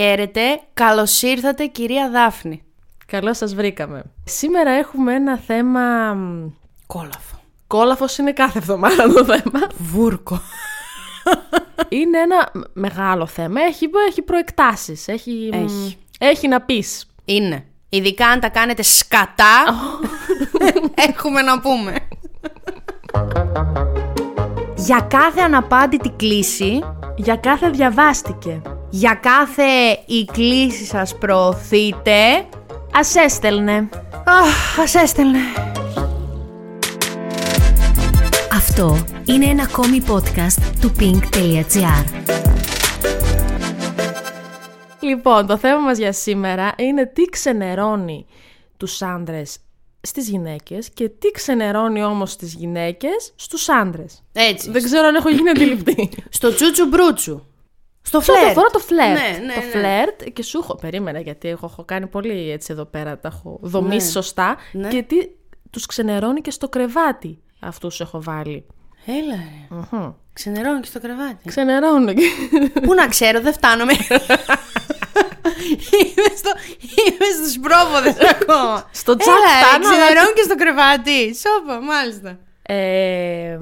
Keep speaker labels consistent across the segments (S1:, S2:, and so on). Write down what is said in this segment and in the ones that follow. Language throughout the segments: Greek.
S1: Χαίρετε, καλώς ήρθατε κυρία Δάφνη.
S2: Καλώς σας βρήκαμε. Σήμερα έχουμε ένα θέμα... μ,
S1: Κόλαφο.
S2: Κόλαφος είναι κάθε εβδομάδα το θέμα.
S1: Βούρκο.
S2: είναι ένα μ- μεγάλο θέμα. Έχει, έχει προεκτάσεις. Έχει, μ,
S1: Έχει.
S2: έχει να πεις.
S1: Είναι. Ειδικά αν τα κάνετε σκατά, έχουμε να πούμε. Για κάθε αναπάντητη κλίση,
S2: Για κάθε διαβάστηκε.
S1: Για κάθε η κλίση σας προωθείτε,
S2: Ας έστελνε.
S1: αχ, ας έστελνε.
S3: Αυτό είναι ένα ακόμη podcast του pink.gr.
S2: Λοιπόν, το θέμα μας για σήμερα είναι τι ξενερώνει τους άντρες στις γυναίκες και τι ξενερώνει όμως τις γυναίκες στους άντρες.
S1: Έτσι.
S2: Δεν ξέρω αν έχω γίνει αντιληπτή.
S1: Στο τσούτσου μπρούτσου. Στο
S2: Σε ό,τι
S1: φλερτ.
S2: αφορά το φλερτ.
S1: Ναι, ναι,
S2: το
S1: ναι.
S2: φλερτ και σου έχω. Περίμενα γιατί έχω, έχω κάνει πολύ έτσι εδώ πέρα. Τα έχω δομήσει
S1: Ναι.
S2: σωστά.
S1: Ναι.
S2: Και τι τους ξενερώνει και στο κρεβάτι αυτούς έχω βάλει.
S1: Έλα ρε. Ξενερώνω και στο κρεβάτι.
S2: Ξενερώνουν.
S1: Πού να ξέρω, δεν φτάνομαι. είμαι, στο, είμαι στους πρόποδες ακόμα.
S2: Στο τσακ
S1: Έλα, ρε,
S2: φτάνω, αλλά-
S1: ξενερώνω και στο κρεβάτι. Σόπα, μάλιστα.
S2: Ε,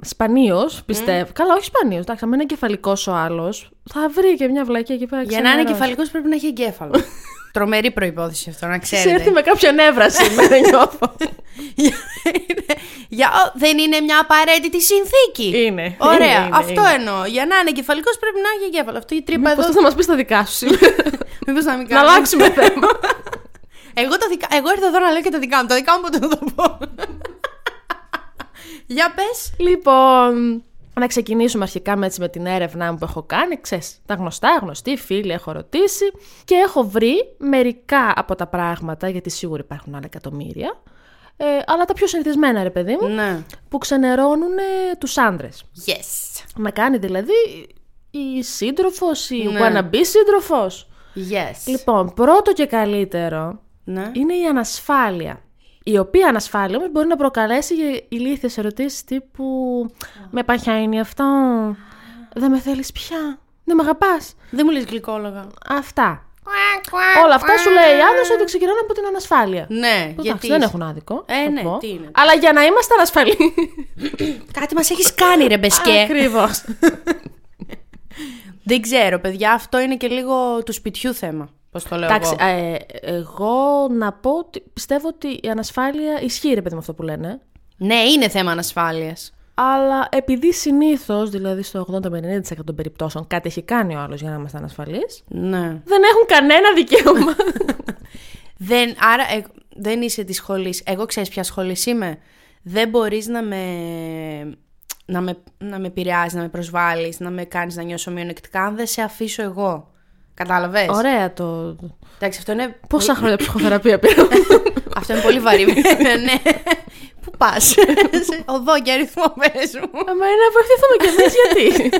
S2: Σπανίως, πιστεύω. Καλά, όχι σπανίως. Εντάξει, αν είναι κεφαλικό ο άλλος, θα βρει και μια βλακία εκεί πέρα.
S1: Για να είναι
S2: ξενερώσει.
S1: κεφαλικός πρέπει να έχει εγκέφαλο. Τρομερή προϋπόθεση αυτό, να
S2: Σε έρθει
S1: ξέρετε.
S2: με κάποια νεύρα σήμερα, νιώθω.
S1: Για, ο, δεν είναι μια απαραίτητη συνθήκη.
S2: Είναι.
S1: Ωραία,
S2: είναι, είναι,
S1: αυτό
S2: είναι.
S1: εννοώ. Για να είναι κεφαλικός πρέπει να έχει εγκέφαλο. Αυτή η τρύπα
S2: Μήπως
S1: εδώ.
S2: θα μας πεις τα δικά σου σήμερα.
S1: Μήπως να μην
S2: να
S1: κάνω.
S2: αλλάξουμε θέμα.
S1: Εγώ, τα δικά... Εγώ ήρθα εδώ να λέω και τα δικά μου. Τα δικά μου ποτέ δεν θα το πω. Για πες.
S2: Λοιπόν, να ξεκινήσουμε αρχικά με, έτσι, με την έρευνά μου που έχω κάνει. Ξέρεις, τα γνωστά, γνωστοί, φίλοι, έχω ρωτήσει και έχω βρει μερικά από τα πράγματα, γιατί σίγουρα υπάρχουν άλλα εκατομμύρια, ε, αλλά τα πιο συνηθισμένα, ρε παιδί μου,
S1: Ναι.
S2: που ξενερώνουν ε, τους άντρες.
S1: Yes.
S2: Να κάνει δηλαδή η σύντροφος, η
S1: Ναι.
S2: wannabe σύντροφος.
S1: Yes.
S2: Λοιπόν, πρώτο και καλύτερο
S1: Ναι.
S2: είναι η ανασφάλεια. Η οποία ανασφάλεια όμως μπορεί να προκαλέσει για ηλίθιες ερωτήσεις τύπου «Με παχαίνει αυτό, δεν με θέλεις πια, δεν με αγαπάς».
S1: Δεν μου λες γλυκόλογα.
S2: Αυτά. Όλα αυτά σου λέει άντρας ότι ξεκινάνε από την ανασφάλεια.
S1: Ναι,
S2: Εντάξει,
S1: γιατί.
S2: δεν έχουν άδικο.
S1: Ε,
S2: θα
S1: ναι,
S2: πω.
S1: τι είναι.
S2: Αλλά για να είμαστε ανασφαλείς.
S1: Κάτι μας έχεις κάνει ρε μπεσκέ.
S2: Ακριβώς.
S1: Δεν ξέρω, παιδιά, αυτό είναι και λίγο του σπιτιού θέμα. Πώς το λέω
S2: Εντάξει,
S1: εγώ;
S2: ε, εγώ να πω ότι πιστεύω ότι η ανασφάλεια ισχύει ρε παιδί με αυτό που λένε.
S1: Ναι, είναι θέμα ανασφάλειας.
S2: Αλλά επειδή συνήθως, δηλαδή στο 80 με 90% των περιπτώσεων, κάτι έχει κάνει ο άλλος για να είμαστε ανασφαλείς,
S1: Ναι.
S2: δεν έχουν κανένα δικαίωμα.
S1: Δεν, άρα ε, δεν είσαι της σχολής. Εγώ ξέρεις ποια σχολής είμαι. Δεν μπορείς να με, να με, να με επηρεάζεις, να με προσβάλλεις, να με κάνεις να νιώσω μειονεκτικά αν δεν σε αφήσω εγώ. Κατάλαβες;
S2: Ωραία το.
S1: Εντάξει, αυτό είναι.
S2: Πόσα χρόνια ψυχοθεραπεία πήρα.
S1: Αυτό είναι πολύ βαρύ. βέβαια, ναι. Πού πας; Οδό και αριθμό, πες μου.
S2: Αμα είναι να βοηθηθούμε κι εμείς, γιατί;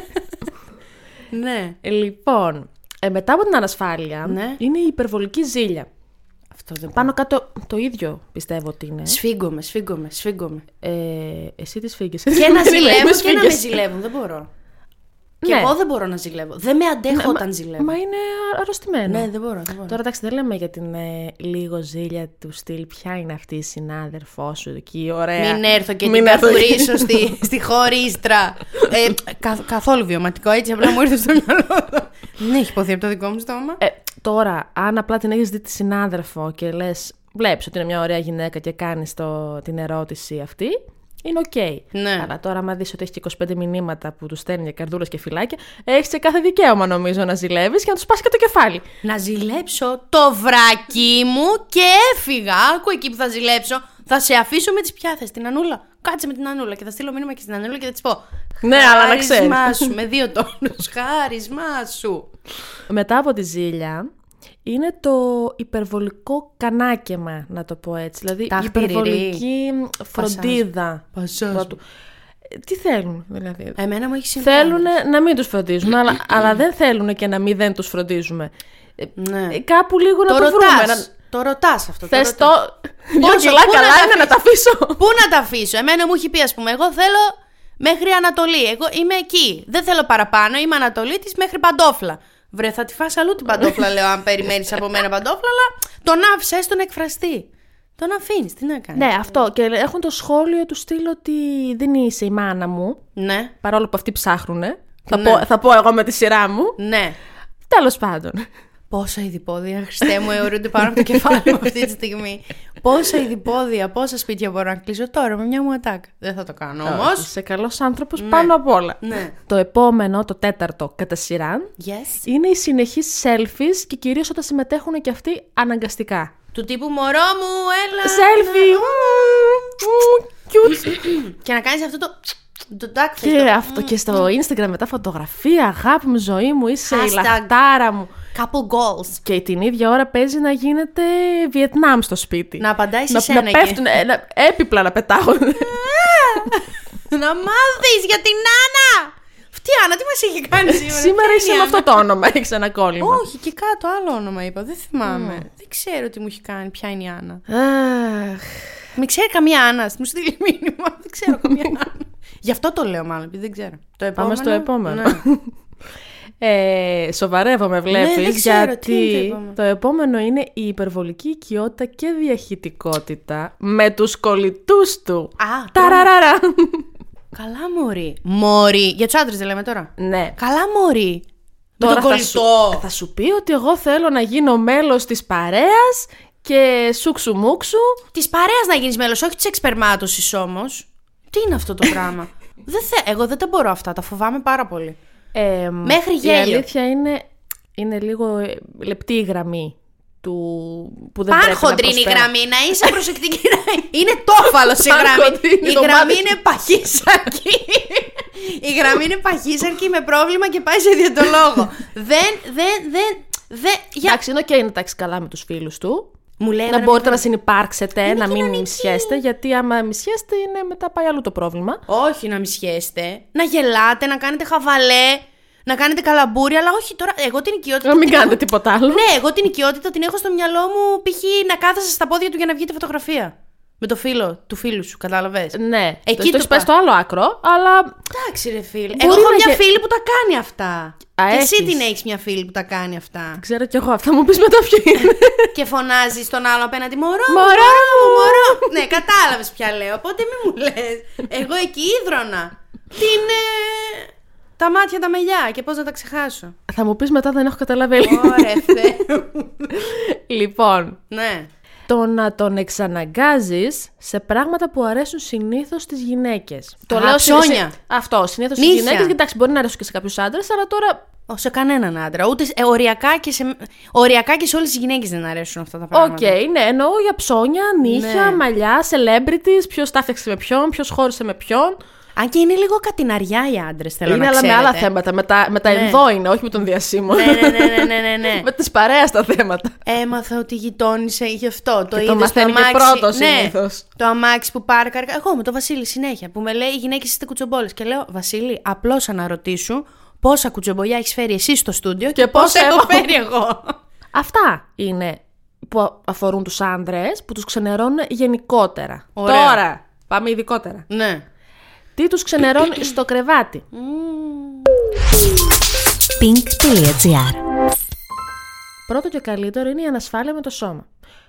S1: ναι.
S2: Ε, λοιπόν, ε, μετά από την ανασφάλεια
S1: Ναι.
S2: είναι η υπερβολική ζήλια.
S1: Αυτό δεν
S2: Πάνω κάτω το ίδιο πιστεύω ότι είναι.
S1: Σφίγγομαι, σφίγγομαι, σφίγγομαι.
S2: Ε, εσύ τι φύγει.
S1: Και να ζηλεύουν και να με ζηλεύουν. Δεν μπορώ. Και
S2: Ναι.
S1: εγώ δεν μπορώ να ζηλεύω. Δεν με αντέχω όταν ζηλεύω.
S2: Μα είναι αρρωστημένο.
S1: Ναι, δεν μπορώ. Δεν μπορώ.
S2: Τώρα εντάξει, δεν λέμε για την ε, λίγο ζήλια του στυλ. Ποια είναι αυτή η συνάδελφό σου εκεί, ωραία.
S1: Μην έρθω και
S2: Μην
S1: την
S2: έρθω εκεί.
S1: καθουρίσω στη, στη χωρίστρα. ε, κα- καθόλου βιωματικό, έτσι απλά μου ήρθε στο μυαλό. Δεν έχει υποθεί από το δικό μου στόμα.
S2: Ε, τώρα, αν απλά την έχεις δει τη συνάδελφο και λες, βλέπεις ότι είναι μια ωραία γυναίκα και κάνεις την ερώτηση αυτή, είναι οκ.
S1: Ναι.
S2: Αλλά τώρα, άμα δεις ότι έχει και 25 μηνύματα που τους στέλνει για καρδούλες και φιλάκια, έχεις κάθε δικαίωμα νομίζω να ζηλεύεις και να τους πας και το κεφάλι.
S1: Να ζηλέψω το βρακί μου και έφυγα. Άκου εκεί που θα ζηλέψω. Θα σε αφήσω με τις πιάθες. Την Ανούλα. Κάτσε με την Ανούλα και θα στείλω μήνυμα και στην Ανούλα και θα της πω.
S2: Ναι, αλλά να ξέρεις.
S1: Χάρισμά σου με δύο τόνους. Χάρισμά σου.
S2: Μετά από τη ζήλια, είναι το υπερβολικό κανάκεμα, να το πω έτσι. Δηλαδή, η
S1: Ταχτηριρή.
S2: υπερβολική φροντίδα.
S1: Πασάζ.
S2: πρώτου. Ε, Τι θέλουν, δηλαδή.
S1: Εμένα μου έχει συμβεί.
S2: Θέλουν να μην τους φροντίζουμε, αλλά, αλλά δεν θέλουν και να μην δεν τους φροντίζουμε. Ε,
S1: Ναι.
S2: ε, Κάπου λίγο
S1: Το
S2: να το βρούμε.
S1: ρωτάς.
S2: Να...
S1: Το ρωτάς αυτό.
S2: Θες το...
S1: ρωτάς.
S2: Δυο
S1: Πόσο,
S2: κιλά
S1: πού
S2: καλά
S1: να τα
S2: είναι να τα αφήσω;
S1: Πού να τα αφήσω; Εμένα μου έχει πει, ας πούμε, εγώ θέλω μέχρι Ανατολή. Εγώ είμαι εκεί. Δεν θέλω παραπάνω. Είμαι Ανατολή τη μέχρι παντόφλα. Βρε, θα τη φας αλλού την παντόφλα, λέω, αν περιμένεις από μένα παντόφλα, αλλά τον άφησε έστω να εκφραστεί. Τον αφήνεις, τι να κάνεις.
S2: Ναι, αυτό. Και έχουν το σχόλιο του στυλ ότι δεν είσαι η μάνα μου.
S1: Ναι,
S2: Παρόλο που αυτοί ψάχνουνε. Θα,
S1: Ναι.
S2: πω, θα πω εγώ με τη σειρά μου.
S1: ναι.
S2: Τέλος πάντων.
S1: Πόσα ειδηπόδια, Χριστέ μου, αιωρούνται πάνω από το κεφάλι μου αυτή τη στιγμή. Πόσα ειδηπόδια, πόσα σπίτια μπορώ να κλείσω τώρα με μια μου ατάκα. Δεν θα το κάνω όμως.
S2: Είσαι καλός άνθρωπος πάνω απ' όλα.
S1: Ναι.
S2: Το επόμενο, το τέταρτο κατά σειρά,
S1: Yes.
S2: είναι οι συνεχείς selfies και κυρίως όταν συμμετέχουν και αυτοί αναγκαστικά.
S1: Του τύπου μωρό μου, έλα.
S2: Selfie! μμμ, cute.
S1: Και να κάνεις αυτό το. Το duck face.
S2: Και
S1: το-
S2: αυτό και στο Instagram μετά φωτογραφία, αγάπη μου, ζωή μου, είσαι η
S1: Hashtag.
S2: λαχτάρα μου.
S1: Couple goals.
S2: Και την ίδια ώρα παίζει να γίνεται Βιετνάμ στο σπίτι.
S1: Να απαντάει σε
S2: να,
S1: σένα
S2: να
S1: εκεί.
S2: πέφτουν, ε, να, έπιπλα να πετάγονται.
S1: Να μάθεις για την Άννα! Αυτή η Άννα τι μας έχει κάνει σήμερα;
S2: Σήμερα
S1: Ποια
S2: είσαι
S1: είναι η
S2: με αυτό
S1: Άννα;
S2: το όνομα, έχει ένα κόλλημα.
S1: Όχι, και κάτω άλλο όνομα είπα. Δεν θυμάμαι. Δεν ξέρω τι μου έχει κάνει. Ποια είναι η Άννα.
S2: Αχ,
S1: Μην ξέρει καμία Άννα. Μου στείλει μήνυμα. Δεν ξέρω καμία Άννα. Γι' αυτό το λέω μάλλον, επειδή δεν ξέρω. Το επόμενο.
S2: Πάμε στο επόμενο.
S1: Ναι.
S2: Ε, σοβαρεύομαι, βλέπεις.
S1: δεν ξέρω,
S2: γιατί
S1: τι είναι το επόμενο;
S2: το επόμενο είναι η υπερβολική οικειότητα και διαχειτικότητα με τους κολλητούς του.
S1: Α,
S2: Ταραραρα.
S1: Καλά, Μωρή. Μωρή. Για τους άντρες δεν λέμε τώρα.
S2: ναι.
S1: Καλά, Μωρή. Με
S2: Τώρα
S1: τον
S2: θα σου,
S1: κολλητό.
S2: θα σου πει ότι εγώ θέλω να γίνω μέλος της παρέας και σούξου μουξου.
S1: Της παρέας να γίνεις μέλος, όχι της εξπερμάτωσης όμως. Τι είναι αυτό το πράγμα; δεν θε... Εγώ δεν τα μπορώ αυτά, τα φοβάμαι πάρα πολύ.
S2: Ε,
S1: Μέχρι
S2: Η
S1: γέλιο.
S2: αλήθεια είναι, είναι λίγο ε, λεπτή η γραμμή του που δεν πρέπει να
S1: Πανχοντρίνη η
S2: προσπέρα-
S1: γραμμή, να είσαι προσεκτική. να- είναι τόφαλος η γραμμή.
S2: Πανχοντρίνη,
S1: Η
S2: το
S1: γραμμή
S2: μάθες.
S1: είναι παχύσαρκη. η γραμμή είναι παχύσαρκη με πρόβλημα και πάει σε διαιτολόγο. δεν, δεν, δεν. δεν για...
S2: Εντάξει, είναι οκ να τάξει καλά με τους φίλους του.
S1: Μου λέει
S2: να
S1: ρε,
S2: μπορείτε
S1: μην-
S2: να συνεπάρξετε, να μην
S1: κοινωνική.
S2: μισιέστε, γιατί άμα μισιέστε είναι μετά πάει αλλού το πρόβλημα.
S1: Όχι να μισιέστε. Να γελάτε, να κάνετε χαβαλέ, να κάνετε καλαμπούρια, αλλά όχι τώρα. Εγώ την οικειότητα.
S2: Να μην
S1: την
S2: κάνετε
S1: έχω-
S2: τίποτα άλλο.
S1: Ναι, εγώ την οικειότητα την έχω στο μυαλό μου π.χ. να κάθεσαι στα πόδια του για να βγει τη φωτογραφία. Με το φίλο του φίλου σου, κατάλαβες;
S2: Ναι,
S1: Εκεί
S2: το,
S1: το
S2: το έχεις
S1: πά-
S2: πάει στο άλλο άκρο, αλλά
S1: Εντάξει, ρε φίλε.
S2: Μπορεί
S1: Εγώ έχω
S2: να
S1: μια
S2: γε-
S1: φίλη που τα κάνει αυτά.
S2: Α,
S1: και εσύ
S2: έχεις.
S1: την έχεις μια φίλη που τα κάνει αυτά.
S2: ξέρω κι εγώ, αυτά μου πεις μετά ποιο είναι.
S1: και φωνάζεις στον άλλο απέναντι μωρό. μου,
S2: Μωρό
S1: μου, μωρό. ναι, κατάλαβες πια λέω. Οπότε μην μου λες. Εγώ εκεί ίδρωνα. Την. ε, τα μάτια τα μελιά και πώς να τα ξεχάσω.
S2: Θα μου πεις μετά δεν έχω καταλάβει. ελληνικά.
S1: Ωραία, Θεέ μου.
S2: λοιπόν,
S1: Ναι.
S2: Το να τον εξαναγκάζεις σε πράγματα που αρέσουν συνήθως στις γυναίκες. Το
S1: Α,
S2: λέω σε-
S1: ψώνια.
S2: σε- Αυτό, συνήθως στις
S1: Νύχια.
S2: γυναίκες, γιατί εντάξει μπορεί να αρέσουν και σε κάποιους άντρες, αλλά τώρα
S1: Ω, σε κανέναν άντρα. Ούτε, σε- ε, οριακά, και σε, οριακά και σε όλες τις γυναίκες δεν αρέσουν αυτά τα
S2: Οκ,
S1: πράγματα.
S2: ναι, εννοώ για ψώνια, νύχια,
S1: Ναι.
S2: μαλλιά, celebrities, ποιος τα έφτιαξε με ποιον, ποιος χώρισε με ποιον.
S1: Αν και είναι λίγο κατηναριά οι άντρες, θέλω
S2: είναι
S1: να
S2: αλλά με
S1: ξέρετε.
S2: άλλα θέματα. Με τα, με τα
S1: Ναι.
S2: ενδό είναι, όχι με τον διασύμο.
S1: ναι, ναι, ναι, ναι, ναι, ναι, ναι.
S2: με τη παρέας τα θέματα.
S1: Έμαθα ότι γειτόνισε γι' αυτό. Το
S2: το
S1: είδες στο
S2: μαθαίνει και
S1: αμάξι.
S2: πρώτος
S1: ναι,
S2: συνήθως.
S1: Το αμάξι που πάρκαρ. Εγώ με τον Βασίλη συνέχεια. Που με λέει: Οι γυναίκες είστε κουτσομπόλες. Και λέω: Βασίλη, απλώς αναρωτήσου πόσα κουτσομπολιά έχεις φέρει εσύ στο στούντιο και,
S2: Και
S1: πόσα
S2: πόσα
S1: έχω
S2: εγώ.
S1: φέρει εγώ.
S2: Αυτά είναι που αφορούν τους άντρες που τους ξενερώνουν γενικότερα.
S1: Ωραία.
S2: Τώρα, πάμε ειδικότερα.
S1: ναι.
S2: Τι τους ξενερώνει στο κρεβάτι.
S3: pink.gr
S2: Πρώτο και καλύτερο είναι η ανασφάλεια με το σώμα.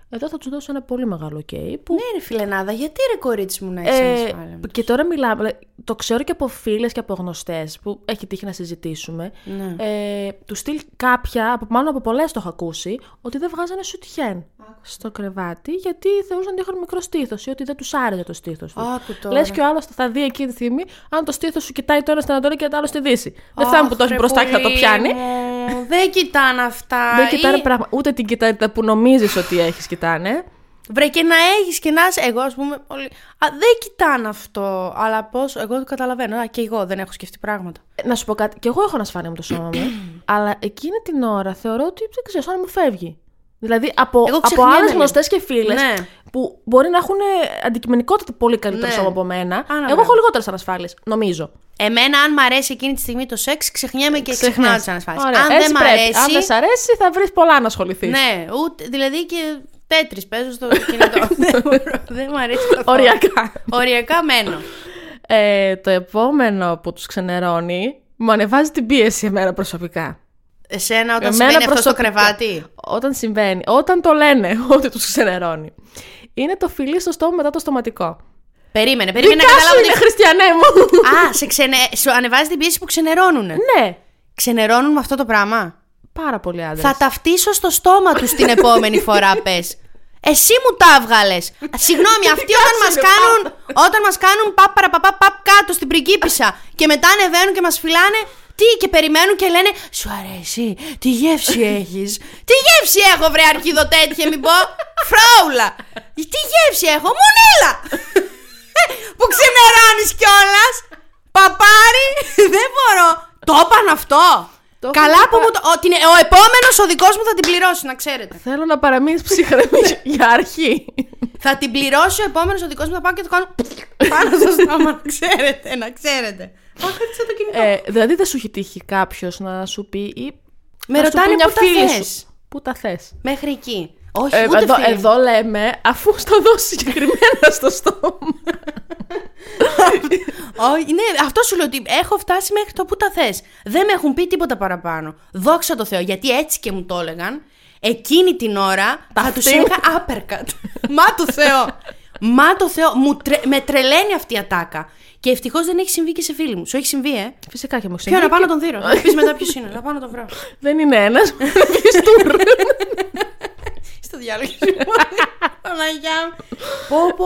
S2: Εδώ θα τους δώσω ένα πολύ μεγάλο OK που
S1: Ναι, ρε φιλενάδα, γιατί ρε κορίτσι μου να έχει
S2: Ε,
S1: ανασφάλεια.
S2: και τώρα μιλάμε, το ξέρω και από φίλες και από γνωστές που έχει τύχει να συζητήσουμε.
S1: Ναι.
S2: Ε, του στυλ κάποια, από, μάλλον από πολλές το έχω ακούσει, ότι δεν βγάζανε σουτιέν στο κρεβάτι γιατί θεωρούσαν ότι είχαν μικρό στήθος ή ότι δεν τους άρεσε το στήθος τους.
S1: Άκου τώρα.
S2: Λες και ο άλλος θα δει εκείνη τη στιγμή αν το στήθος σου κοιτάει το ένα στην Ανατολή και το άλλο στη Δύση. δεν φτάνει που το έχει μπροστά και θα το πιάνει.
S1: Δεν κοιτάνε αυτά.
S2: Δεν κοιτάνε
S1: Ή-
S2: πράγμα. Ούτε την κοιτάνε που νομίζεις ότι έχεις κοιτάνε.
S1: Βρε και να έχεις και να είσαι. Εγώ, ας πούμε. Όλοι... Α, δεν κοιτάνε αυτό. Αλλά πώς. Εγώ το καταλαβαίνω. Α, και εγώ δεν έχω σκεφτεί πράγματα.
S2: Ε, Να σου πω κάτι. Και εγώ έχω ανασφάλεια με το σώμα μου. αλλά εκείνη την ώρα θεωρώ ότι δεν ξέρω, σαν να μου φεύγει. Δηλαδή από,
S1: Εγώ
S2: από
S1: ξεχνιέμαι
S2: άλλες
S1: λίγο.
S2: γνωστές και φίλες
S1: Ναι.
S2: που μπορεί να έχουν αντικειμενικότητα πολύ καλύτερο
S1: Ναι.
S2: σώμα από μένα.
S1: Άνα,
S2: εγώ
S1: μπράβο.
S2: έχω λιγότερες ανασφάλειες, νομίζω.
S1: Εμένα, αν μ' αρέσει εκείνη τη στιγμή το σεξ, ξεχνιέμαι και ξεχνάω
S2: Ξεχνάς.
S1: τις ανασφάλειες.
S2: Ωραία,
S1: Αν
S2: έτσι
S1: δεν μ'
S2: πρέπει.
S1: αρέσει.
S2: Αν δεν σ' αρέσει, θα βρεις πολλά να ασχοληθείς.
S1: Ναι, ούτε, δηλαδή και τέτρι παίζω στο κινητό. δεν, μπορώ, δεν μ' αρέσει καθόλου.
S2: Οριακά.
S1: Οριακά μένω.
S2: Ε, το επόμενο που τους ξενερώνει μου ανεβάζει την πίεση εμένα προσωπικά.
S1: Εσένα όταν
S2: Εμένα
S1: συμβαίνει αυτό στο
S2: προσωπικά.
S1: κρεβάτι;
S2: Όταν συμβαίνει, όταν το λένε ότι τους ξενερώνει. Είναι το φιλί στο στόμα μετά το στοματικό.
S1: Περίμενε, περίμενε να
S2: Δικά σου
S1: καταλάβω.
S2: είναι,
S1: τι-
S2: Χριστιανέ μου.
S1: Α, σε ξενε... σου ανεβάζει την πίεση που ξενερώνουν.
S2: ναι,
S1: Ξενερώνουν με αυτό το πράγμα;
S2: Πάρα πολλοί άντρες.
S1: Θα ταυτίσω στο στόμα τους την επόμενη φορά, πες. Εσύ μου τα έβγαλες. Συγγνώμη, αυτοί όταν μας
S2: είναι
S1: κάνουν, όταν μας κάνουν παπ παραπαπά παπ κάτω στην πριγκίπισσα και μετά ανεβαίνουν και μας φυλάνε. Τι και περιμένουν και λένε Σου αρέσει, τι γεύση έχεις; Τι γεύση έχω βρε αρχίδο τέτοια μην πω Φράουλα Τι γεύση έχω, μονέλα Που ξενερώνεις κιόλας Παπάρι, δεν μπορώ Το είπαν αυτό
S2: Το
S1: Καλά
S2: είχαν
S1: που
S2: πα-
S1: μου το. Ο, την, ο επόμενος ο δικός μου θα την πληρώσει, να ξέρετε.
S2: Θέλω να παραμείνεις ψυχρεμή για αρχή.
S1: θα την πληρώσει ο επόμενος ο δικός μου, θα πάω και το κάνω. πάνω στο στόμα, να ξέρετε, να ξέρετε. Αχ, χτύπησα το κινητό.
S2: ε, δηλαδή δεν σου έχει τύχει κάποιος να σου πει ή.
S1: Με
S2: να σου πει
S1: ρωτάνε
S2: μια
S1: πού τα
S2: φίλη
S1: θες.
S2: σου. Πού τα θες;
S1: Μέχρι εκεί. Όχι,
S2: Ε,
S1: ούτε
S2: εδώ,
S1: φίλοι.
S2: εδώ λέμε, αφού στο δώσει συγκεκριμένα στο στόμα.
S1: Όχι, ναι, αυτό σου λέω ότι έχω φτάσει μέχρι το που τα θες. Δεν με έχουν πει τίποτα παραπάνω. Δόξα τω Θεώ, γιατί έτσι και μου το έλεγαν, εκείνη την ώρα θα τους
S2: αυτή μου.
S1: είχα uppercut. Μα το Θεό. Μα το Θεό. Μου τρε... Με τρελαίνει αυτή η ατάκα. Και ευτυχώς δεν έχει συμβεί και σε φίλοι μου. Σου έχει συμβεί, ε;
S2: Φυσικά και μου
S1: Ποιο να πάω να τον δείρω. Θα πεις μετά ποιος είναι. Να πάω να τον βρω.
S2: Δεν είναι ένας.
S1: Στο διάλογο σου. Παναγιά μου. Πω πω.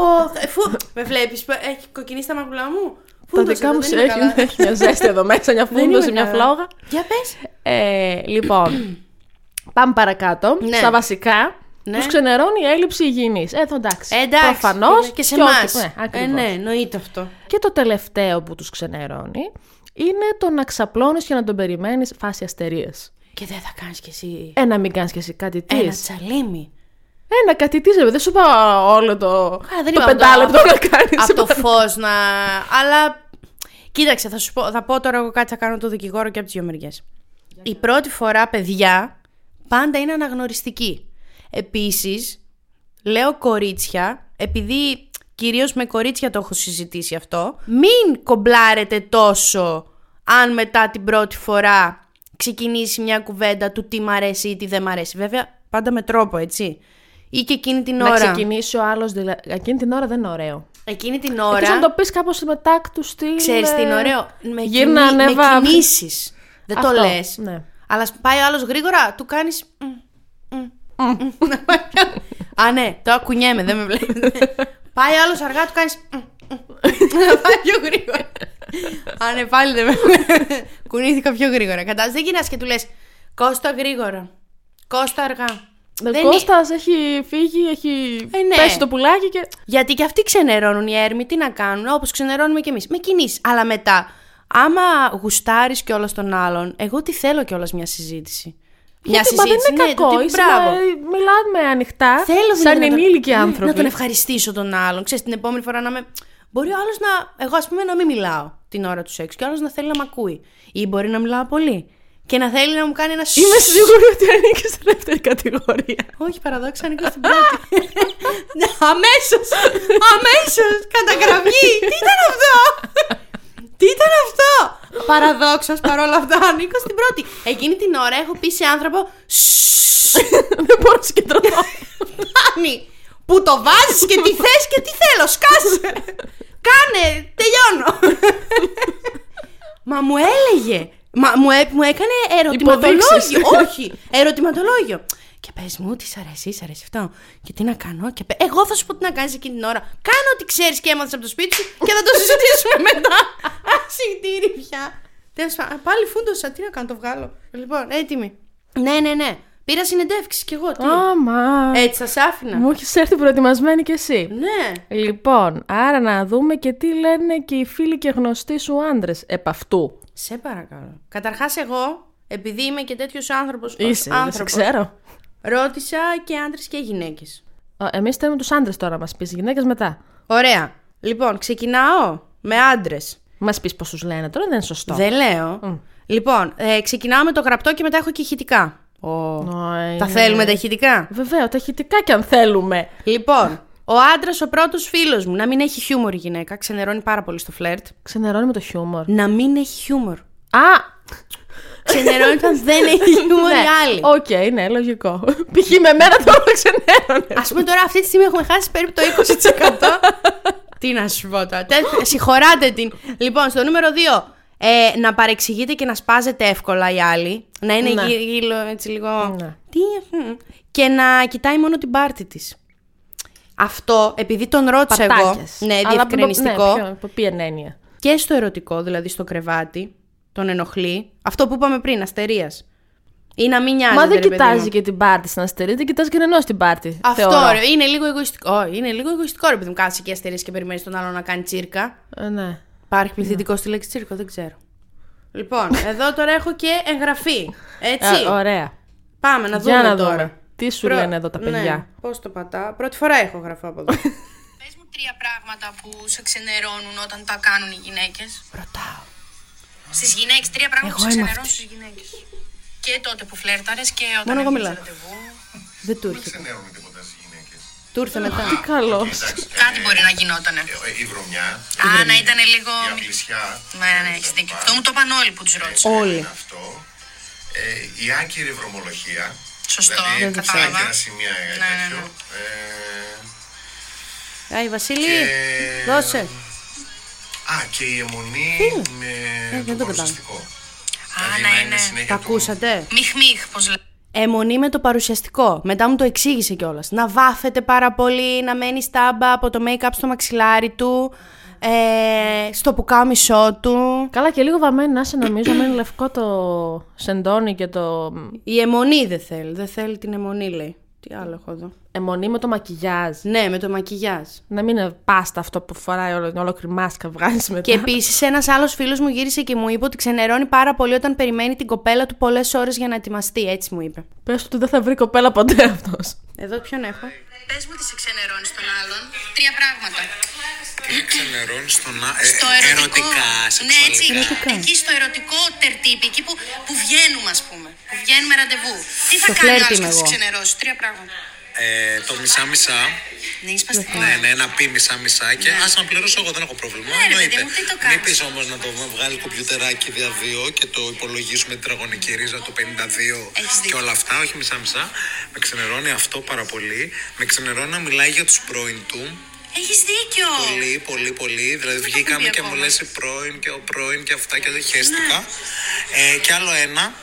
S1: Φου. Με βλέπεις. Έχει κοκκινήσει τα μαγουλά μου;
S2: Τα
S1: Φούντωσε,
S2: δικά μου
S1: δεν
S2: σου
S1: είμαι
S2: έχει,
S1: καλά.
S2: έχει μια ζέστη εδώ μέσα, μια
S1: Δεν
S2: φούντωση,
S1: είμαι
S2: μια
S1: καλά.
S2: φλόγα.
S1: Για πες.
S2: Ε, λοιπόν, πάμε παρακάτω.
S1: Ναι.
S2: Στα βασικά.
S1: Ναι.
S2: Τους ξενερώνει η έλλειψη υγιεινής. Ε, εδώ εντάξει.
S1: Ε, Εντάξει.
S2: Προφανώς.
S1: Και σε
S2: ό,τι-
S1: εμάς.
S2: Ναι,
S1: ε,
S2: ακριβώς.
S1: ναι, εννοείται αυτό.
S2: Και το τελευταίο που τους ξενερώνει είναι το να ξαπλώνεις και να τον περιμένεις φάση αστερίες.
S1: Και δεν θα κάνεις κι εσύ.
S2: Ε, να μην κάνεις και εσύ κάτι
S1: Ένα
S2: της.
S1: τσαλίμι.
S2: Ένα κάτι της, ρε, δεν σου είπα όλο το,
S1: Α, δεν
S2: το
S1: είπα
S2: πεντάλεπτο
S1: από το-
S2: να κάνεις.
S1: Από το φως να. Αλλά. Κοίταξε, θα σου πω, θα πω τώρα εγώ κάτι θα κάνω το δικηγόρο και από τις δύο μεριές. Η πρώτη φορά, παιδιά, πάντα είναι αναγνωριστική. Επίσης, λέω κορίτσια, επειδή κυρίως με κορίτσια το έχω συζητήσει αυτό, μην κομπλάρετε τόσο αν μετά την πρώτη φορά ξεκινήσει μια κουβέντα του τι μ' αρέσει ή τι δεν μ' αρέσει. Βέβαια, πάντα με τρόπο, έτσι. Ή και εκείνη την
S2: Να
S1: ώρα.
S2: ξεκινήσει ο άλλος, δηλαδή, εκείνη την ώρα δεν είναι ωραίο.
S1: Εκείνη την
S2: Εκτός
S1: ώρα.
S2: να το πεις κάπως με τάκτου στυλ.
S1: Ξέρεις τι είναι
S2: ε,
S1: ωραίο. Με,
S2: γύρνα,
S1: κινη-
S2: ανέβα.
S1: με κινήσεις. Δεν
S2: Αυτό,
S1: το λες.
S2: ναι.
S1: Αλλά ας πάει ο άλλος γρήγορα, του κάνεις... μ, μ, μ. Να πάει πιο- Α, ναι, το ακουνιέμαι, δεν με βλέπετε. πάει ο άλλος αργά, του κάνεις... μ, μ. Να πάει πιο γρήγορα. Α, ναι, πάλι δεν με βλέπετε. Κουνήθηκα πιο γρήγορα. Κατάλαβες, δεν γυρνάς και του λες Κώστα γρήγορα. Κώστα αργά.
S2: Ο
S1: Δεν
S2: Κώστας έχει φύγει, έχει
S1: Ε, ναι.
S2: πέσει το πουλάκι και...
S1: Γιατί και αυτοί ξενερώνουν οι έρμοι, τι να κάνουν, όπως ξενερώνουμε κι εμείς. Με κινήσεις. Αλλά μετά, άμα γουστάρεις κιόλας τον άλλον, εγώ τι θέλω κιόλας μια συζήτηση. Μια
S2: Γιατί, μα δεν είναι
S1: ναι, το
S2: κακό.
S1: τι-
S2: είσαι
S1: μπράβο.
S2: να- μιλάμε ανοιχτά,
S1: Θέλω
S2: σαν
S1: δηλαδή να τον-
S2: ενήλικοι
S1: ναι,
S2: άνθρωποι.
S1: Να τον ευχαριστήσω τον άλλον. Ξέρεις, την επόμενη φορά να με. Μπορεί ο άλλος να. Εγώ, ας πούμε, να μην μιλάω την ώρα του σεξ και ο άλλος να θέλει να μ' ακούει. Ή μπορεί να μιλάω πολύ. Και να θέλει να μου κάνει ένα
S2: Είμαι σίγουρη ότι ανήκει στη δεύτερη κατηγορία.
S1: Όχι, παραδόξα ανήκω στην πρώτη. Αμέσως! Αμέσως! Καταγραφή! Τι ήταν αυτό! Τι ήταν αυτό! Παραδόξως παρόλα αυτά ανήκω στην πρώτη. Εκείνη την ώρα έχω πει σε άνθρωπο. «Σσσσ,
S2: δεν μπορώ να συγκεντρωθώ.
S1: Φτάνει! Που το βάζει και τι θε και τι θέλω! Σκάσε! Κάνε! Τελειώνω! Μα μου έλεγε. Μα μου, έ- μου έκανε ερωτηματολόγιο.
S2: Υποδείξεις.
S1: Όχι, ερωτηματολόγιο. Και πες μου, τι σ' αρέσει, σ' αρέσει αυτό. Και τι να κάνω. Και πε... Εγώ θα σου πω τι να κάνεις εκείνη την ώρα. Κάνε ό,τι ξέρεις και έμαθες από το σπίτι σου και θα το συζητήσουμε μετά. Ασυγτήρι πια. Τέλος πάντων, πάλι φούντοσα. Τι να κάνω, το βγάλω. Λοιπόν, έτοιμη. Ναι, ναι, ναι. Πήρα συνεντεύξεις κι εγώ. Τι.
S2: Άμα.
S1: Έτσι, θα σ' άφηνα.
S2: Μου έχεις έρθει προετοιμασμένη κι εσύ.
S1: Ναι.
S2: Λοιπόν, άρα να δούμε και τι λένε και οι φίλοι και γνωστοί σου άντρες επ' αυτού.
S1: Σε παρακαλώ. Καταρχάς, εγώ, επειδή είμαι και τέτοιος άνθρωπο.
S2: Είσαι, δεν σε ξέρω.
S1: Ρώτησα και άντρες και γυναίκες.
S2: Εμείς θέλουμε τους άντρες τώρα, μας πεις γυναίκες μετά.
S1: Ωραία. Λοιπόν, ξεκινάω με άντρες.
S2: Μας πεις πώς τους λένε τώρα, δεν είναι σωστό.
S1: Δεν λέω. Λοιπόν, ε, ξεκινάω με το γραπτό και μετά έχω και ηχητικά. Ω,
S2: Ω,
S1: Τα
S2: είναι-
S1: θέλουμε τα ηχητικά;
S2: Βέβαια, τα ηχητικά κι αν θέλουμε.
S1: Λοιπόν, ο άντρας, ο πρώτος φίλος μου, να μην έχει χιούμορ η γυναίκα. Ξενερώνει πάρα πολύ στο φλερτ.
S2: Ξενερώνει με το χιούμορ.
S1: Να μην έχει χιούμορ.
S2: Α!
S1: Ξενερώνει όταν δεν έχει χιούμορ
S2: ναι.
S1: οι άλλοι.
S2: Οκ, ναι, λογικό. Π.χ. με μένα τώρα ξενέρωνες.
S1: Ας πούμε τώρα αυτή τη στιγμή έχουμε χάσει περίπου το 20%. Τι να σου πω τώρα. Τε- Συγχωράτε την. Λοιπόν, στο νούμερο 2. Ε, να παρεξηγείται και να σπάζεται εύκολα οι άλλοι. Να είναι
S2: Ναι.
S1: γύρω, γύρω, έτσι λίγο.
S2: Ναι.
S1: Τι, μ. και να κοιτάει μόνο την πάρτη της. Αυτό, επειδή τον ρώτησα εγώ.
S2: Παρτάκιας.
S1: Ναι,
S2: Αλλά
S1: διευκρινιστικό.
S2: Ναι, ποιο- υπό ποια έννοια.
S1: και στο ερωτικό, δηλαδή στο κρεβάτι, τον ενοχλεί. Αυτό που είπαμε πριν, αστερίας. Ή να μην νοιάζεται.
S2: Μα δεν
S1: ρε παιδί
S2: κοιτάζει
S1: μου.
S2: και την πάρτη στην αστερή, δεν κοιτάζει κανένα την πάρτη.
S1: Αυτό
S2: θεωρώ.
S1: ρε, είναι λίγο εγωιστικό. Είναι λίγο εγωιστικό ρε παιδί μου. Κάτσε και αστερίες και περιμένεις τον άλλο να κάνει τσίρκα.
S2: Ε, ναι.
S1: Υπάρχει πληθυντικό στη λέξη τσίρκο, δεν ξέρω. Λοιπόν, εδώ τώρα έχω και εγγραφή. Έτσι.
S2: Ε, ωραία.
S1: Πάμε να δούμε
S2: Για να
S1: τώρα.
S2: δούμε. Τι σου λένε εδώ τα παιδιά;
S1: Ναι, πώς το πατάω; Πρώτη φορά έχω γραφό από εδώ.
S4: Πες μου τρία πράγματα που σε ξενερώνουν όταν τα κάνουν οι γυναίκες.
S1: Ρωτάω.
S4: Στις γυναίκες, τρία πράγματα
S1: Εγώ
S4: που σε
S1: είμαι
S4: ξενερώνουν στις γυναίκες. Και τότε που φλέρταρες και όταν
S1: Μόνο εγώ
S4: έβγαινες
S1: μιλάω.
S4: ραντεβού.
S1: Δεν του ήρθε.
S5: ξενέρουν τίποτα στις γυναίκες.
S1: Του ήρθε μετά.
S2: Τι καλό.
S4: Κάτι μπορεί να γινότανε.
S5: Η βρωμιά,
S4: Α, να ήταν λίγο...
S5: η απλησιά.
S4: Ναι, ναι, έχεις δίκιο. Αυτό μου το είπαν όλοι που τους ρώτησα.
S1: Όλοι.
S5: είναι Αυτό. Ε, η άκυρη βρωμολογία.
S4: Σωστό,
S5: δηλαδή,
S4: δεν
S5: σε
S4: κατάλαβα.
S5: άκυρα σημεία ε,
S4: Ναι, ναι,
S5: τέτοιο.
S4: ναι.
S5: Ε,
S1: Άι, Βασίλη,
S5: και-
S1: δώσε.
S5: Α, και η αιμονή με
S1: δεν
S5: το
S1: το
S5: παρουσιαστικό.
S4: Α,
S5: Δηλαδή,
S4: ναι,
S5: να είναι
S4: ναι.
S5: συνέχεια
S1: Τα
S5: του-
S1: ακούσατε;
S4: Μιχ μιχ, πώς λέει.
S1: Αιμονή με το παρουσιαστικό. Μετά μου το εξήγησε κιόλας. Να βάφεται πάρα πολύ, να μένει στάμπα από το make-up στο μαξιλάρι του, ε, στο πουκάμισό του.
S2: Καλά και λίγο βαμμένη να σε νομίζω, να είναι λευκό το σεντόνι και το
S1: Η αιμονή δεν θέλει. Δεν θέλει την αιμονή, λέει. Τι άλλο έχω εδώ.
S2: αιμονή με το μακιγιάζ.
S1: Ναι, με το μακιγιάζ.
S2: Να μην είναι πάστα αυτό που φοράει όλο, ολόκληρη μάσκα βγάζει μετά.
S1: Και επίσης, ένας άλλος φίλος μου γύρισε και μου είπε ότι ξενερώνει πάρα πολύ όταν περιμένει την κοπέλα του πολλές ώρες για να ετοιμαστεί. Έτσι μου είπε.
S2: Πες του ότι δεν θα βρει κοπέλα ποτέ αυτός.
S1: Εδώ ποιον έχω;
S4: Πες μου τι σε ξενερώνεις στον άλλον. Τρία πράγματα.
S5: Τι ξενερώνεις στον α... ε,
S4: Στο ερωτικό.
S5: ερωτικά,
S4: ναι, έτσι.
S5: σεξουαλικά.
S4: Εκεί στο ερωτικό τερτύπι, εκεί που, που βγαίνουμε, ας πούμε. Που βγαίνουμε ραντεβού. Τι θα
S1: Στο
S4: κάνει ο
S1: φλερτ
S4: άλλος
S1: είμαι
S4: και θα σε
S1: εγώ.
S4: ξενερώσει. Τρία πράγματα.
S5: Ε, το μισά-μισά.
S4: Ναι, είσαι σπαστικό.
S5: Ναι, ναι, να πει μισά-μισά και ας να πληρώσω εγώ, δεν έχω πρόβλημα.
S4: Ναι, ρε παιδί
S5: εννοείται.
S4: μου, τι το
S5: Μην
S4: κάνεις.
S5: πεις όμως να το βγάλει κομπιουτεράκι δια δύο και το υπολογίσουμε την τετραγωνική ρίζα του 52
S4: Έχεις
S5: και
S4: δίκιο.
S5: όλα αυτά, όχι μισά-μισά. Με ξενερώνει αυτό πάρα πολύ. Με ξενερώνει να μιλάει για τους πρώην του.
S4: Έχεις δίκιο.
S5: Πολύ, πολύ, πολύ. Δηλαδή
S4: το
S5: βγήκαμε
S4: έχω πει
S5: και μου
S4: ακόμα;
S5: λες η πρώην και ο πρώην και αυτά και δεν χαίστηκα. Ε, και άλλο ένα,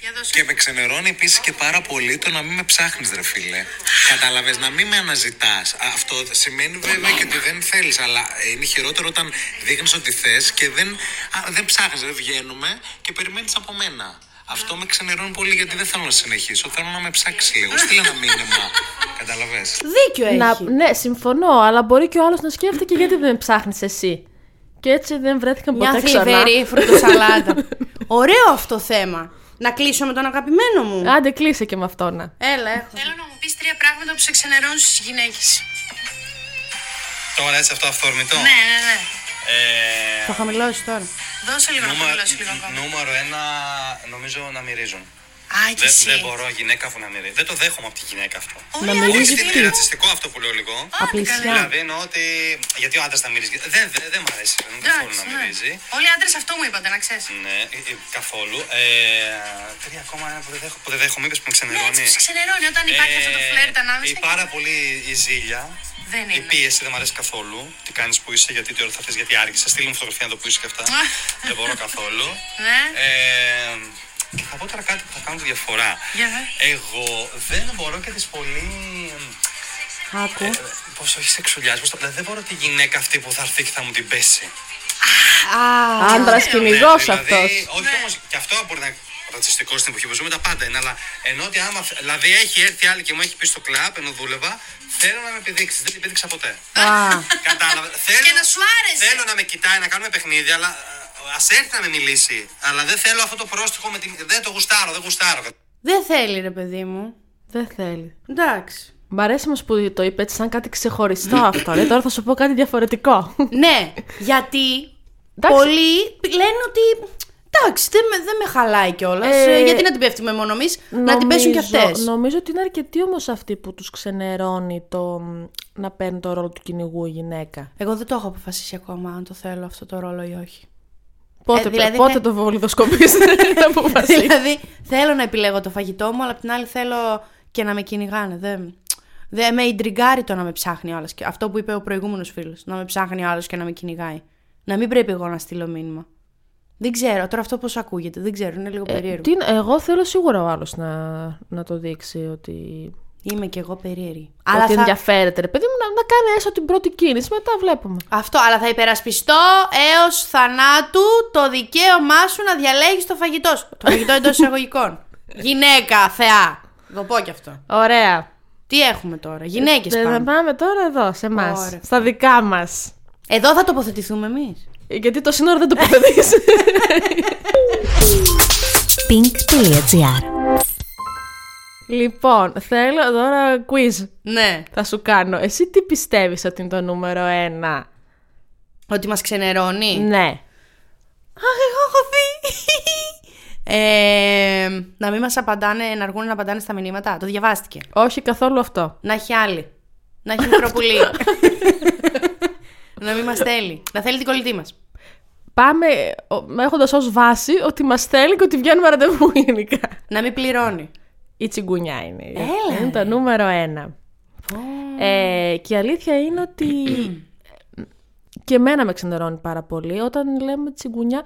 S4: Για δώσε.
S5: και με ξενερώνει επίσης και πάρα πολύ το να μην με ψάχνεις, ρε φίλε. Κατάλαβες, να μην με αναζητάς. Αυτό σημαίνει βέβαια και ότι δεν θέλεις, αλλά είναι χειρότερο όταν δείχνεις ότι θες και δεν, α, δεν ψάχνεις, δεν βγαίνουμε και περιμένεις από μένα. Αυτό με ξενερώνει πολύ γιατί δεν θέλω να συνεχίσω. Θέλω να με ψάξει λίγο. Στείλε ένα μήνυμα. Καταλαβέ.
S1: Δίκιο έχει.
S2: Να, ναι, συμφωνώ, αλλά μπορεί και ο άλλος να σκέφτεται και γιατί δεν ψάχνεις εσύ. Και έτσι δεν βρέθηκαν
S1: Μια
S2: ποτέ ξανά.
S1: θλιβερή φρουτοσαλάτα. Ωραίο αυτό θέμα. Να κλείσω με τον αγαπημένο μου.
S2: Άντε κλείσε και με αυτό να.
S1: Έλα, έχω.
S4: Θέλω να μου πεις τρία πράγματα που σε ξενερώνουν στις γυναίκες.
S6: Τώρα έτσι αυτό αυθόρμητο;
S4: Ναι, ναι, ναι.
S6: Ε,
S1: Θα χαμηλώσεις τώρα.
S4: Δώσε λίγο να
S6: νούμερο,
S4: χαμηλώσεις λίγο ακόμα.
S6: νούμερο ένα, νομίζω να μυρίζουν.
S4: Α, και
S6: Δεν,
S4: εσύ.
S6: δεν μπορώ γυναίκα που να μυρίζει. Δεν το δέχομαι από τη γυναίκα αυτό.
S1: Να
S4: Ωραία,
S1: μυρίζει
S4: όχι,
S1: τι;
S6: Είναι ρατσιστικό αυτό που λέω λίγο.
S1: Απλησιά.
S6: Δηλαδή εννοώ ότι. Γιατί ο άντρας να μυρίζει. Δεν, δεν, δεν μ' αρέσει. Δεν θέλω
S4: Εντάξει,
S6: να
S4: ναι.
S6: μυρίζει.
S4: Όλοι οι άντρες αυτό μου είπατε, να ξέρεις.
S6: Ναι, ε, ε, καθόλου. Ε, τρία ακόμα ένα που δεν δέχομαι, που δεν δέχομαι είπες που με
S4: Ναι, έτσι
S6: ξενερώνει.
S4: που σε ξενερώνει όταν υπάρχει αυτό το φλερτ ανάμεσα.
S6: η
S4: και-
S6: πάρα πολύ η ζήλια.
S4: Δεν
S6: Η
S4: είναι.
S6: πίεση δεν μου αρέσει καθόλου. Τι κάνεις που είσαι, γιατί τι ώρα θα θες, γιατί άργησες. Στείλει μου φωτογραφία να το που είσαι και αυτά. δεν μπορώ καθόλου.
S4: Ναι.
S6: Ε, και θα πω τώρα κάτι που θα κάνω τη διαφορά.
S4: Για δε.
S6: Εγώ δεν μπορώ και τις πολύ.
S1: Άκου.
S6: Πώς όχι σεξουλιάζει, πώς το- δηλαδή δεν μπορώ τη γυναίκα αυτή που θα έρθει και θα μου την πέσει.
S2: Άντρας κυνηγός
S6: Ναι, δηλαδή,
S2: αυτός.
S6: Όχι όμως, και αυτό μπορεί να είναι ρατσιστικό στην εποχή που ζούμε, τα πάντα είναι. Αλλά ενώ ότι άμα. Δηλαδή έχει έρθει άλλη και μου έχει πει στο κλαμπ ενώ δούλευα, θέλω να με επιδείξεις. Δεν την επίδειξα ποτέ. Κατάλαβε. Θέλω,
S4: Και να σου άρεσε.
S6: Θέλω να με κοιτάει, να κάνουμε παιχνίδια, αλλά ας έρθει να με μιλήσει. Αλλά δεν θέλω αυτό το πρόστιχο με την. Δεν το γουστάρω, δεν γουστάρω.
S1: Δεν θέλει, ρε παιδί μου.
S2: Δεν θέλει.
S1: Εντάξει.
S2: Μ' αρέσει όμως που το είπε έτσι σαν κάτι ξεχωριστό αυτό. Ρε, τώρα θα σου πω κάτι διαφορετικό.
S1: ναι, γιατί
S2: Εντάξει.
S1: πολλοί λένε ότι. Εντάξει, δεν με, δεν με χαλάει κιόλας.
S2: Ε,
S1: γιατί να την πέφτουμε μόνο εμείς, να την πέσουν κι
S2: Νομίζω-
S1: αυτές.
S2: Νομίζω ότι είναι αρκετοί όμως αυτοί που τους ξενερώνει το μ, να παίρνει το ρόλο του κυνηγού η γυναίκα.
S1: Εγώ δεν το έχω αποφασίσει ακόμα αν το θέλω αυτό το ρόλο ή όχι.
S2: Πότε,
S1: Ε, δηλαδή
S2: πότε
S1: θε-
S2: το βολιδοσκοπήσετε να αποφασίσει.
S1: δηλαδή, θέλω να επιλέγω το φαγητό μου, αλλά απ' την άλλη θέλω και να με κυνηγάνε. Δεν, δεν με ιντριγκάρει το να με ψάχνει ο άλλος. Αυτό που είπε ο προηγούμενος φίλος. Να με ψάχνει ο άλλος και να με κυνηγάει. Να μην πρέπει εγώ να στείλω μήνυμα. Δεν ξέρω, τώρα αυτό πώς ακούγεται, δεν ξέρω, είναι λίγο περίεργο.
S2: Τι, εγώ θέλω σίγουρα ο άλλος να, να το δείξει ότι.
S1: Είμαι κι εγώ περίεργη.
S2: Αλλά
S1: Αλλά
S2: ότι
S1: θα...
S2: ενδιαφέρεται, ρε παιδί μου, να, να κάνει έστω την πρώτη κίνηση. Μετά βλέπουμε.
S1: Αυτό, αλλά θα υπερασπιστώ έως θανάτου το δικαίωμά σου να διαλέγεις το φαγητό σου. το φαγητό εντός εισαγωγικών. Γυναίκα, θεά. Θα το πω κι αυτό.
S2: Ωραία.
S1: Τι έχουμε τώρα, γυναίκες
S2: Ε, Να
S1: πάμε.
S2: πάμε τώρα εδώ, σε εμά.
S1: Ωραία.
S2: Στα δικά μας.
S1: Εδώ θα τοποθετηθούμε εμείς.
S2: Γιατί το σύνορο δεν το τοποθετήσει.
S3: pink.gr
S2: λοιπόν, θέλω τώρα quiz.
S1: Ναι.
S2: Θα σου κάνω. Εσύ τι πιστεύεις ότι είναι το νούμερο ένα;
S1: Ότι μας ξενερώνει;
S2: Ναι.
S1: Αχ, εγώ έχω δει. ε, να μην μας απαντάνε, να αργούν να απαντάνε στα μηνύματα. Το διαβάστηκε.
S2: Όχι καθόλου αυτό.
S1: Να έχει άλλη. Να έχει μικροπουλί. να μην μας θέλει. Να θέλει την κολλητή μας.
S2: Πάμε έχοντας ως βάση ότι μας θέλει και ότι βγαίνουμε ραντεβού γενικά.
S1: Να μην πληρώνει.
S2: Η τσιγκουνιά είναι.
S1: Έλα,
S2: είναι το νούμερο ένα. Ε, και η αλήθεια είναι ότι και εμένα με ξενερώνει πάρα πολύ όταν λέμε τσιγκουνιά.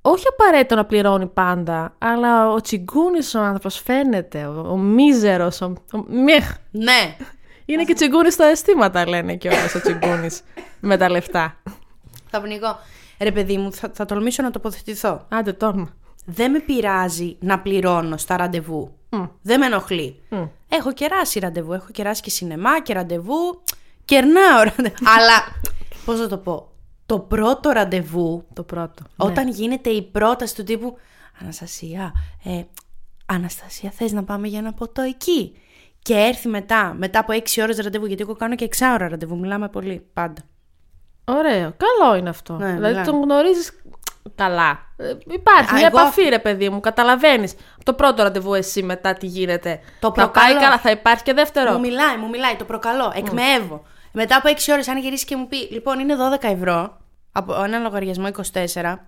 S2: Όχι απαραίτητο να πληρώνει πάντα, αλλά ο τσιγκούνης ο άνθρωπος φαίνεται, ο, ο μίζερος, ο, ο μιχ.
S1: Ναι.
S2: Είναι και τσιγκούνης στα αισθήματα λένε και όλος ο τσιγκούνης με τα λεφτά.
S1: Θα πνιγώ. Ρε παιδί μου, θα, θα τολμήσω να τοποθετηθώ.
S2: Άντε τόλμα.
S1: Δεν με πειράζει να πληρώνω στα ραντεβού. Δεν με ενοχλεί. Έχω κεράσει ραντεβού. Έχω κεράσει και σινεμά και ραντεβού. Κερνάω ραντεβού. Αλλά, πώς να το πω. Το πρώτο ραντεβού,
S2: Το πρώτο.
S1: όταν γίνεται η πρόταση του τύπου Αναστασία, ε, Αναστασία θες να πάμε για ένα ποτό εκεί. Και έρθει μετά, μετά από 6 ώρες ραντεβού, γιατί εγώ κάνω και 6 ώρα ραντεβού, μιλάμε πολύ, πάντα.
S2: Ωραίο. Καλό είναι αυτό.
S1: Ναι,
S2: δηλαδή
S1: ναι.
S2: τον γνωρίζεις καλά. Ε, υπάρχει
S1: Α,
S2: μια
S1: εγώ-
S2: επαφή, ρε παιδί μου. Καταλαβαίνεις. Το πρώτο ραντεβού εσύ μετά τι γίνεται.
S1: Το
S2: θα πάει
S1: προκαλώ.
S2: καλά, θα υπάρχει και δεύτερο;
S1: Μου μιλάει, μου μιλάει, το προκαλώ, εκμεύω. Μετά από 6 ώρες, αν γυρίσει και μου πει: Λοιπόν, είναι 12 ευρώ από ένα λογαριασμό 24.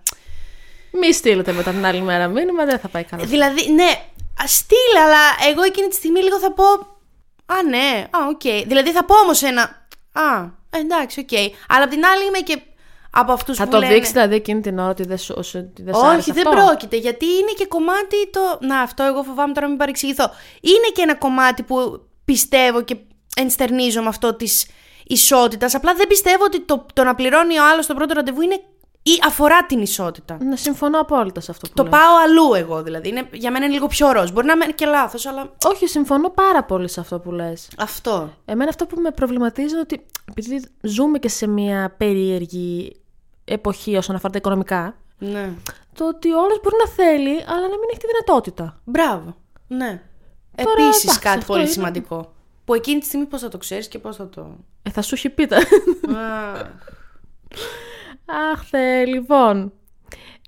S2: Μη στείλετε μετά την άλλη μέρα μήνυμα, δεν θα πάει καλά.
S1: Δηλαδή, ναι, α, στείλε, αλλά εγώ εκείνη τη στιγμή λίγο θα πω. Α, ναι, α, οκ. Δηλαδή θα πω όμως ένα. Α, εντάξει, οκ. Αλλά απ' την άλλη είμαι και από αυτούς
S2: θα
S1: που
S2: το
S1: λένε.
S2: δείξει δηλαδή εκείνη την ώρα ότι δεν σου, ότι δεν σ'
S1: Όχι,
S2: άρεσε
S1: δεν
S2: αυτό.
S1: πρόκειται. Γιατί είναι και κομμάτι το. Να, αυτό εγώ φοβάμαι τώρα να μην παρεξηγηθώ. Είναι και ένα κομμάτι που πιστεύω και ενστερνίζομαι αυτό της ισότητας. Απλά δεν πιστεύω ότι το, το να πληρώνει ο άλλος το πρώτο ραντεβού είναι. Ή αφορά την ισότητα.
S2: Ναι, συμφωνώ απόλυτα σε αυτό που
S1: Το
S2: λες.
S1: πάω αλλού εγώ δηλαδή. Είναι, για μένα είναι λίγο πιο ροζ. Μπορεί να είμαι και λάθος, αλλά.
S2: Όχι, συμφωνώ πάρα πολύ σε αυτό που λες.
S1: Αυτό.
S2: Εμένα αυτό που με προβληματίζει είναι ότι επειδή ζούμε και σε μια περίεργη εποχή όσον αφορά τα οικονομικά,
S1: Ναι.
S2: το ότι όλο μπορεί να θέλει, αλλά να μην έχει τη δυνατότητα.
S1: Μπράβο. Ναι.
S2: Τώρα,
S1: Επίσης
S2: εντάξει,
S1: κάτι
S2: αυτό
S1: πολύ
S2: είναι.
S1: σημαντικό. Που εκείνη τη στιγμή πώς θα το ξέρεις και πώς θα το.
S2: Ε, θα σου έχει πει τα.
S1: Α,
S2: Αχ, θε, λοιπόν.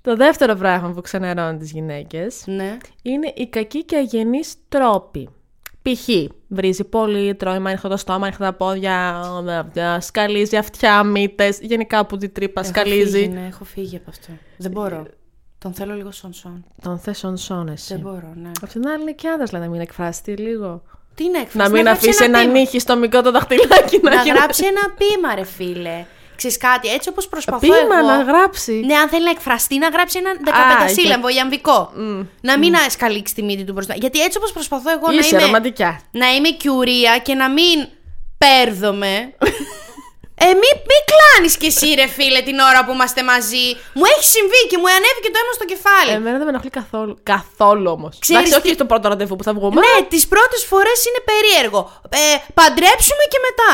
S2: Το δεύτερο πράγμα που ξενερώνει τις γυναίκες
S1: ναι.
S2: είναι οι κακοί και αγενείς τρόποι. Π.χ. βρίζει πολύ, τρώει με ανοιχτό το στόμα, ανοιχτά τα πόδια, ε, σκαλίζει αυτιά, μύτες, γενικά που την τρύπα
S1: Έχω
S2: σκαλίζει.
S1: φύγει, ναι, έχω φύγει από αυτό. Δεν μπορώ. Τον θέλω λίγο σον σον.
S2: Τον θες on son εσύ.
S1: Δεν μπορώ, ναι.
S2: Απ' την άλλη είναι και άντρας λέει να μην εκφραστεί λίγο.
S1: Τι είναι έκφραση.
S2: να μην
S1: γράψει
S2: αφήσει ένα
S1: ποίημα.
S2: νύχι στο μικρό το δαχτυλάκι να,
S1: Να
S2: γίνει-
S1: γράψει ένα ποίημα, ρε φίλε. Ξέρεις κάτι, έτσι όπως προσπαθώ
S2: Ποίημα
S1: εγώ...
S2: να γράψει.
S1: Ναι, αν θέλει να εκφραστεί, να γράψει ένα
S2: Α,
S1: 15 σύλλαβο ιαμβικό.
S2: Mm.
S1: Να μην mm. σκαλίξει τη μύτη του μπροστά. Γιατί έτσι όπως προσπαθώ εγώ
S2: Είσαι
S1: να είμαι,
S2: ρομαντικιά.
S1: να είμαι κιουρία και να μην πέρδομαι. Ε, μη, μη κλάνεις κι εσύ ρε φίλε την ώρα που είμαστε μαζί. Μου έχει συμβεί και μου ανέβηκε το αίμα στο κεφάλι.
S2: Εμένα δεν με ενοχλεί καθόλου. Καθόλου όμως.
S1: Ξέρεις
S2: Εντάξει, όχι
S1: τι-
S2: στο πρώτο ραντεβού που θα βγούμε.
S1: Ναι, τις πρώτες φορές είναι περίεργο. Ε, παντρέψουμε και μετά.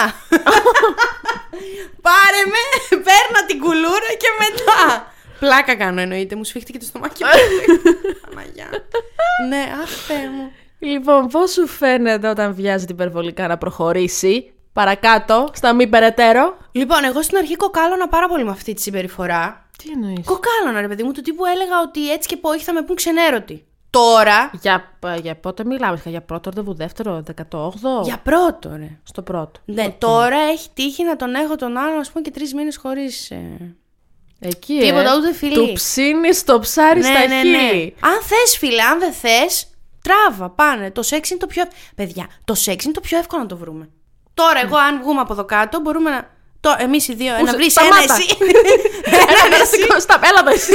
S1: Πάρε με, παίρνα την κουλούρα και μετά. Πλάκα κάνω εννοείται, μου σφίχτηκε το στομάχι μου. Παναγιά. ναι, αχ Θεέ μου.
S2: Λοιπόν, πώς σου φαίνεται όταν βιάζεται υπερβολικά να προχωρήσει; Παρακάτω, στα μη περαιτέρω.
S1: Λοιπόν, εγώ στην αρχή κοκάλωνα πάρα πολύ με αυτή τη συμπεριφορά.
S2: Τι εννοείς;
S1: Κοκάλωνα, ρε παιδί μου, του τύπου έλεγα ότι έτσι και πω όχι θα με πούν ξενέρωτη. Τώρα,
S2: Για, για πότε μιλάμε, για πρώτο ραντεβού, δεύτερο, 18.
S1: για πρώτο, ρε.
S2: Στο πρώτο.
S1: Ναι, τώρα έχει τύχει να τον έχω τον άλλον, ας πούμε, και τρεις μήνες χωρίς.
S2: Εκεί,
S1: Τίποτα,
S2: ε.
S1: ούτε φιλί.
S2: Του ψήνει το ψάρι στα
S1: ναι, ναι, ναι.
S2: χείλη.
S1: Αν θες, φίλε, αν δεν θες, τράβα, πάνε. Το σεξ είναι το πιο. Παιδιά, το σεξ είναι το πιο εύκολο να το βρούμε. Τώρα, εγώ, αν βγούμε από εδώ κάτω, μπορούμε να. Το, εμείς οι δύο, να
S2: σε-
S1: βρεις ένα
S2: σταμάτα.
S1: εσύ.
S2: Ένα περαστικό στα έλα εδώ εσύ.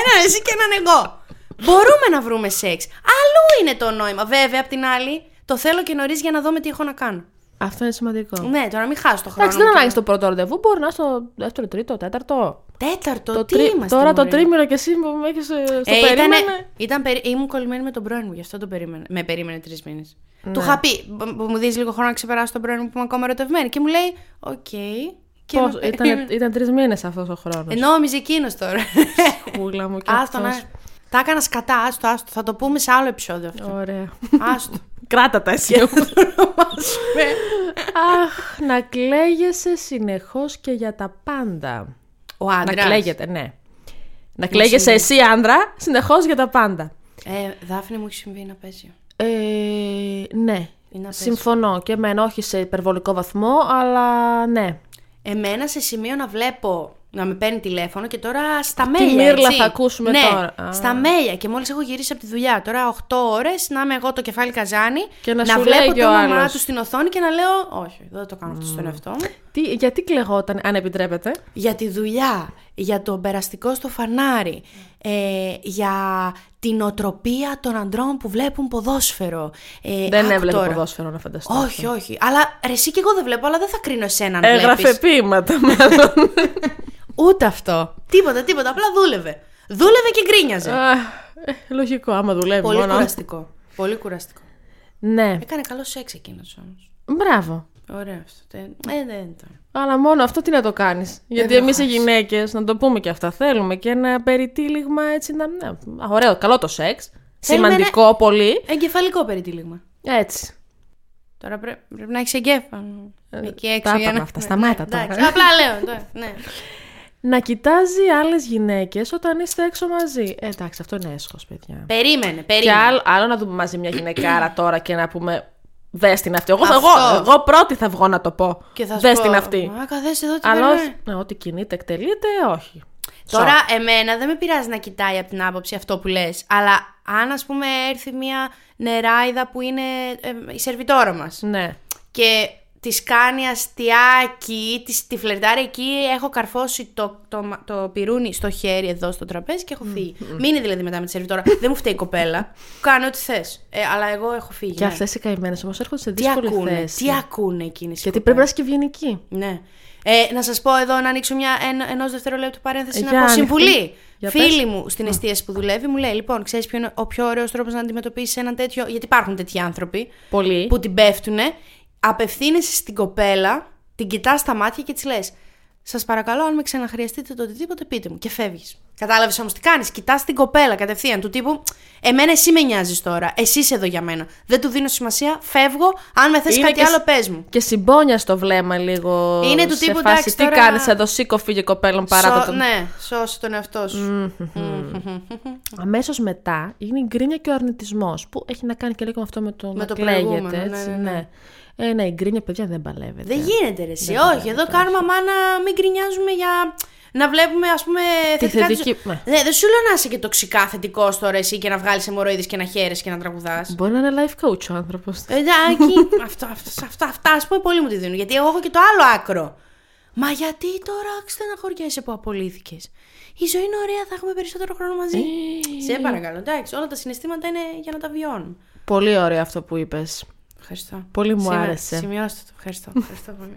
S1: έναν εσύ και έναν εγώ. Μπορούμε να βρούμε σεξ. Αλλού είναι το νόημα. Βέβαια, απ' την άλλη, το θέλω και νωρίς για να δω με τι έχω να κάνω.
S2: Αυτό είναι σημαντικό.
S1: Ναι, τώρα μην χάσω το χρόνο.
S2: Εντάξει, δεν
S1: μου
S2: ανάγκη
S1: και-
S2: στο πρώτο ραντεβού, μπορεί να είναι στο δεύτερο, τρίτο, τέταρτο.
S1: Τέταρτο,
S2: Το
S1: τι
S2: τρί-
S1: είμαστε.
S2: Τώρα το
S1: μωρέ;
S2: τρίμηνο και εσύ που με έχεις στο
S1: Ε, ήτανε-
S2: περίμενε.
S1: ήταν, περί- ήμουν κολλημένη με τον πρώην μου, γι' αυτό τον περίμενε. Με περίμενε τρεις μήνες.
S2: Ναι.
S1: Του είχα πει, «Μπ- μπ- μου δίνει λίγο χρόνο να ξεπεράσω τον πρώην μου που είμαι ακόμα ερωτευμένη. Και μου λέει, Οκ. Και
S2: Πώς,
S1: με
S2: ήταν,
S1: περίμενε.
S2: ήταν τρεις μήνες αυτός ο χρόνος.
S1: Ε, νόμιζε εκείνος τώρα.
S2: Κούλα μου και
S1: Άστο να.
S2: αυτός.
S1: Τα έκανα σκατά, άστο, άστο. Θα το πούμε σε άλλο επεισόδιο αυτό.
S2: Ωραία.
S1: Άστο.
S2: Κράτα τα εσύ. Αχ, να κλαίγεσαι συνεχώς και για τα πάντα.
S1: Ο
S2: Να
S1: άντρας.
S2: κλαίγεται, ναι. Να κλαίγεσαι εσύ άντρα συνεχώς για τα πάντα.
S1: Ε, Δάφνη μου έχει συμβεί ένα παίζει.
S2: Ε, ναι.
S1: Είναι απέσιο.
S2: Συμφωνώ και εμένα όχι σε υπερβολικό βαθμό, αλλά ναι.
S1: Εμένα σε σημείο να βλέπω να με παίρνει τηλέφωνο και τώρα στα
S2: Τι
S1: μέλια.
S2: μύρλα
S1: έτσι.
S2: θα ακούσουμε
S1: ναι,
S2: τώρα. Α.
S1: Στα μέλια. Και μόλις έχω γυρίσει από τη δουλειά. Τώρα 8 ώρες να είμαι εγώ το κεφάλι καζάνι.
S2: Και να σου
S1: βλέπω
S2: λέγει
S1: το
S2: ο
S1: όνομά
S2: άλλος.
S1: του στην οθόνη και να λέω. Όχι, δεν το κάνω αυτό στον εαυτό μου.
S2: Τι, γιατί κλεγόταν, αν επιτρέπετε;
S1: Για τη δουλειά, για το περαστικό στο φανάρι, ε, για την οτροπία των αντρών που βλέπουν ποδόσφαιρο. Ε,
S2: Δεν
S1: άκου
S2: έβλεπε
S1: τώρα.
S2: ποδόσφαιρο να φανταστώ.
S1: Όχι, όχι. Αλλά ρε, εσύ και εγώ δεν βλέπω, αλλά δεν θα κρίνω εσένα αν
S2: Έγραφε
S1: βλέπεις.
S2: ποίηματα μάλλον.
S1: Ούτε αυτό. Τίποτα, τίποτα. Απλά δούλευε. Δούλευε και γκρίνιαζε.
S2: Αχ, ε, λογικό, άμα δουλεύει
S1: Πολύ
S2: μόνο.
S1: κουραστικό. Πολύ κουραστικό.
S2: Ναι,
S1: Έκανε καλό σεξ εκείνος όμως.
S2: μπράβο.
S1: Ωραίο αυτό. τε- Ε, δεν ήταν.
S2: Αλλά μόνο αυτό τι να το κάνεις. Γιατί
S1: δεν
S2: εμείς οι
S1: χάσεις.
S2: γυναίκες, να το πούμε και αυτά, θέλουμε και ένα περιτύλιγμα έτσι να. Ναι, α, ωραίο, καλό το σεξ.
S1: Θέλουμε
S2: Σημαντικό πολύ.
S1: Εγκεφαλικό περιτύλιγμα.
S2: Έτσι.
S1: Τώρα πρέ- πρέπει να έχεις εγκέφαλο. Εκεί έξω.
S2: τα
S1: για
S2: είπαμε
S1: να-
S2: αυτά,
S1: ναι,
S2: σταμάτα
S1: ναι,
S2: τώρα.
S1: εντάξει, Απλά λέω. τώρα, Ναι.
S2: Να κοιτάζει άλλες γυναίκες όταν είστε έξω μαζί. Ε, εντάξει, αυτό είναι έσχος, παιδιά.
S1: Περίμενε,
S2: Και
S1: περίμενε.
S2: άλλο, άλλο να δούμε μαζί μια γυναικάρα τώρα και να πούμε. Δε την αυτή. Εγώ, θα-
S1: Αυτό.
S2: εγώ, εγώ πρώτη θα βγω να το πω.
S1: Και θα σου
S2: Δε
S1: πω,
S2: την αυτή.
S1: Μα καθέσαι εδώ τι
S2: Αλλά
S1: περνάει.
S2: όχι- ναι, ό,τι κινείται, εκτελείται, όχι.
S1: Τώρα, εμένα δεν με πειράζει να κοιτάει από την άποψη αυτό που λες. Αλλά αν, ας πούμε, έρθει μια νεράιδα που είναι ε, η σερβιτόρα μας
S2: Ναι.
S1: και τη κάνει αστιάκι, της, τη φλερτάρει εκεί, έχω καρφώσει το, το, το, το πυρούνι στο χέρι εδώ στο τραπέζι και έχω φύγει. Μείνει δηλαδή μετά με τη σερβιτόρα. δεν μου φταίει η κοπέλα. Κάνει ό,τι θες. Ε, αλλά εγώ έχω φύγει.
S2: Και
S1: ναι.
S2: αυτές οι καημένες όμως έρχονται σε
S1: Τι
S2: δύσκολη
S1: ακούνε,
S2: θέση.
S1: τι ακούνε εκείνες οι
S2: Γιατί
S1: κοπέλες.
S2: πρέπει να είσαι και ευγενική.
S1: Ναι. Ε, να σας πω εδώ να ανοίξω μια εν, ενός δευτερολέπτου παρένθεση
S2: Ε,
S1: να
S2: για
S1: πω
S2: άνοιχτε.
S1: συμβουλή.
S2: Για
S1: Φίλη
S2: πες.
S1: μου στην εστίαση που δουλεύει μου λέει: Λοιπόν, ξέρεις ποιο είναι ο πιο ωραίος τρόπος να αντιμετωπίσεις έναν τέτοιο. Γιατί υπάρχουν τέτοιοι άνθρωποι
S2: Πολύ.
S1: που την πέφτουνε. Απευθύνεσαι στην κοπέλα, την κοιτάς στα μάτια και της λες: Σας παρακαλώ, αν με ξαναχρειαστείτε το οτιδήποτε, πείτε μου. Και φεύγεις. Κατάλαβες όμως τι κάνεις. Κοιτάς την κοπέλα κατευθείαν του τύπου: Εμένα εσύ με νοιάζεις τώρα. Εσύ είσαι εδώ για μένα. Δεν του δίνω σημασία. Φεύγω. Αν με θες
S2: Είναι
S1: κάτι
S2: και
S1: άλλο,
S2: σ-
S1: πες μου.
S2: Και συμπόνια στο βλέμμα λίγο.
S1: Είναι του
S2: σε
S1: τύπου,
S2: φάση,
S1: εντάξει,
S2: Τι
S1: τώρα-
S2: κάνεις εδώ, σήκω, φύγε κοπέλα, παράτα
S1: Σω-
S2: τον.
S1: Ναι, σώσε τον εαυτό σου.
S2: Αμέσως μετά είναι η γκρίνια και ο αρνητισμός. Που έχει να κάνει και λίγο με αυτό με το,
S1: Με
S2: να
S1: το
S2: κλαίγεται.
S1: προηγούμενο,
S2: Έτσι,
S1: ναι, ναι, ναι.
S2: Ε, ναι, η γκρίνια, παιδιά, δεν παλεύεται.
S1: Δεν γίνεται ρε εσύ. Όχι, εδώ κάνουμε αμάνα μην γκρινιάζουμε για να βλέπουμε ας πούμε θετικά τις-
S2: θετική- ναι.
S1: Ναι, δεν σου λέω να είσαι και τοξικά θετικό τώρα εσύ και να βγάλεις αιμορροίδες και να χαίρεσαι και να τραγουδάς.
S2: Μπορεί να είναι life coach ο άνθρωπος.
S1: Εντάξει, αυτό, αυτό, αυτά, αυτά ας πούμε πολύ μου τη δίνουν. Γιατί εγώ έχω και το άλλο άκρο. Μα γιατί τώρα στεναχωριέσαι που απολύθηκες. Η ζωή είναι ωραία, θα έχουμε περισσότερο χρόνο μαζί. Σε παρακαλώ, εντάξει, όλα τα συναισθήματα είναι για να τα βιώνουμε.
S2: Πολύ ωραίο αυτό που είπες.
S1: Ευχαριστώ.
S2: Πολύ μου
S1: Σήμερα,
S2: άρεσε.
S1: Σημειώστε το. Ευχαριστώ. Ευχαριστώ πολύ.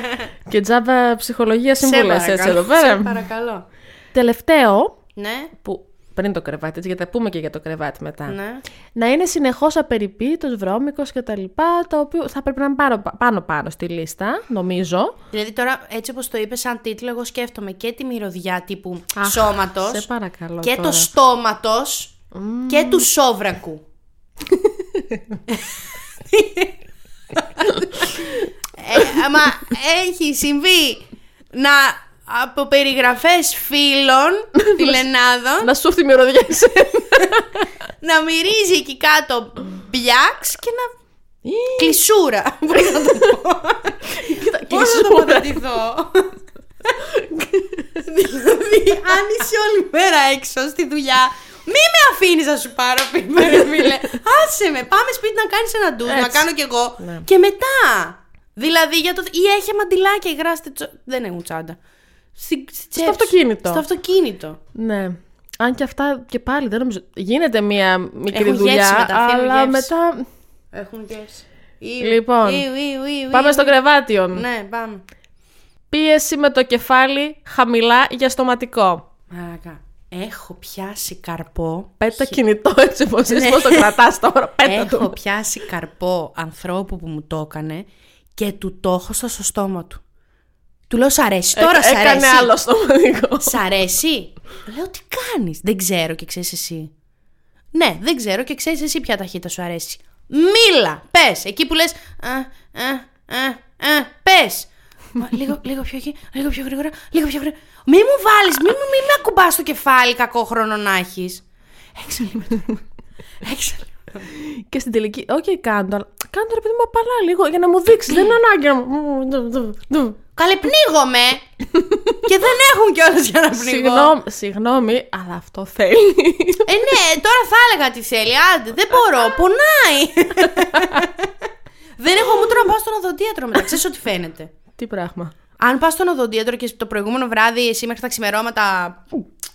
S2: Και τζάμπα ψυχολογία συμβουλέ
S1: Σε
S2: έτσι εδώ
S1: παρακαλώ,
S2: πέρα.
S1: Σε παρακαλώ.
S2: Τελευταίο,
S1: Ναι,
S2: που πριν το κρεβάτι, έτσι, γιατί θα πούμε και για το κρεβάτι μετά.
S1: ναι.
S2: Να είναι συνεχώς απεριποίητος, βρώμικος κτλ. Το οποίο θα πρέπει να είναι πάνω- πάνω-πάνω στη λίστα, νομίζω.
S1: Δηλαδή τώρα, έτσι όπως το είπες σαν τίτλο, εγώ σκέφτομαι και τη μυρωδιά τύπου
S2: Αχ,
S1: σώματος
S2: σε παρακαλώ
S1: και
S2: τώρα.
S1: το στόματος και του σόβρακου. ε, άμα έχει συμβεί να από περιγραφές φίλων φιλενάδων
S2: Να σου έρθει η μυρωδιά εσένα.
S1: να μυρίζει εκεί κάτω μπιάξ και να κλεισούρα. Πώς να το πω.
S2: Κοίτα,
S1: Πώς να το
S2: κλεισούρα.
S1: πατατηθώ. δηλαδή, αν είσαι όλη μέρα έξω στη δουλειά, μη με αφήνεις να σου πάρω πίπα, ρε φίλε. Άσε με, πάμε σπίτι να κάνεις ένα ντουζ, να
S2: Έτσι.
S1: κάνω κι εγώ.
S2: Ναι.
S1: Και μετά. Δηλαδή, για το... ή έχει μαντιλάκια, υγράστε. Τσο... Δεν έχουν τσάντα. Στη... στη τσέπη σου.
S2: αυτοκίνητο.
S1: Στο αυτοκίνητο.
S2: Ναι. Αν και αυτά και πάλι δεν νομίζω. Γίνεται μία μικρή
S1: Έχουν
S2: δουλειά,
S1: γεύση μετά, αφήνουν
S2: αλλά
S1: γεύση.
S2: μετά.
S1: Έχουν γεύση.
S2: Λοιπόν,
S1: Ιου, ιου, ιου,
S2: Πάμε
S1: ιου.
S2: στο κρεβάτιο.
S1: Ναι, πάμε.
S2: Πίεση με το κεφάλι χαμηλά για στοματικό.
S1: Μαρακα. Έχω πιάσει καρπό.
S2: Πέτα κινητό έτσι όπως
S1: Ναι.
S2: είσαι, πώς το κρατάς τώρα. Πέτα
S1: Έχω
S2: το.
S1: πιάσει καρπό ανθρώπου που μου το έκανε και του το έχω στο στόμα του. Του λέω, Σ' αρέσει. Τώρα σ'
S2: Έ- Έκανε
S1: αρέσει.
S2: άλλο στοματικό.
S1: Σ' αρέσει. Λέω, Τι κάνεις. Δεν ξέρω και ξέρεις εσύ. Ναι, δεν ξέρω και ξέρεις εσύ ποια ταχύτητα σου αρέσει. Μίλα. Πες. Εκεί που λες. Πες. Λίγο, λίγο πιο εκεί, λίγο πιο γρήγορα, λίγο πιο γρήγορα. Μη μου βάλεις, μη, μου- μη με ακουμπάς στο κεφάλι, κακό χρόνο να έχεις. Έξω λίγο. Έξω λίγο.
S2: Και στην τελική, όχι κάνε το, αλλά κάνε το ρε παιδί μου απαλά λίγο για να μου δείξεις. Δεν είναι ανάγκη να μου.
S1: Καλέ, πνίγομαι. και δεν έχουν κιόλας για να πνιγώ.
S2: Συγγνώμη, συγγνώμη, αλλά αυτό θέλει.
S1: Ε, ναι, τώρα θα έλεγα τι θέλει. Άντε, δεν μπορώ, πονάει. δεν έχω μούτρο να πάω στον οδοντίατρο μετά. Ξέρεις ότι φαίνεται.
S2: Τι πράγμα.
S1: Αν πας στον οδοντίατρο και το προηγούμενο βράδυ εσύ μέχρι τα ξημερώματα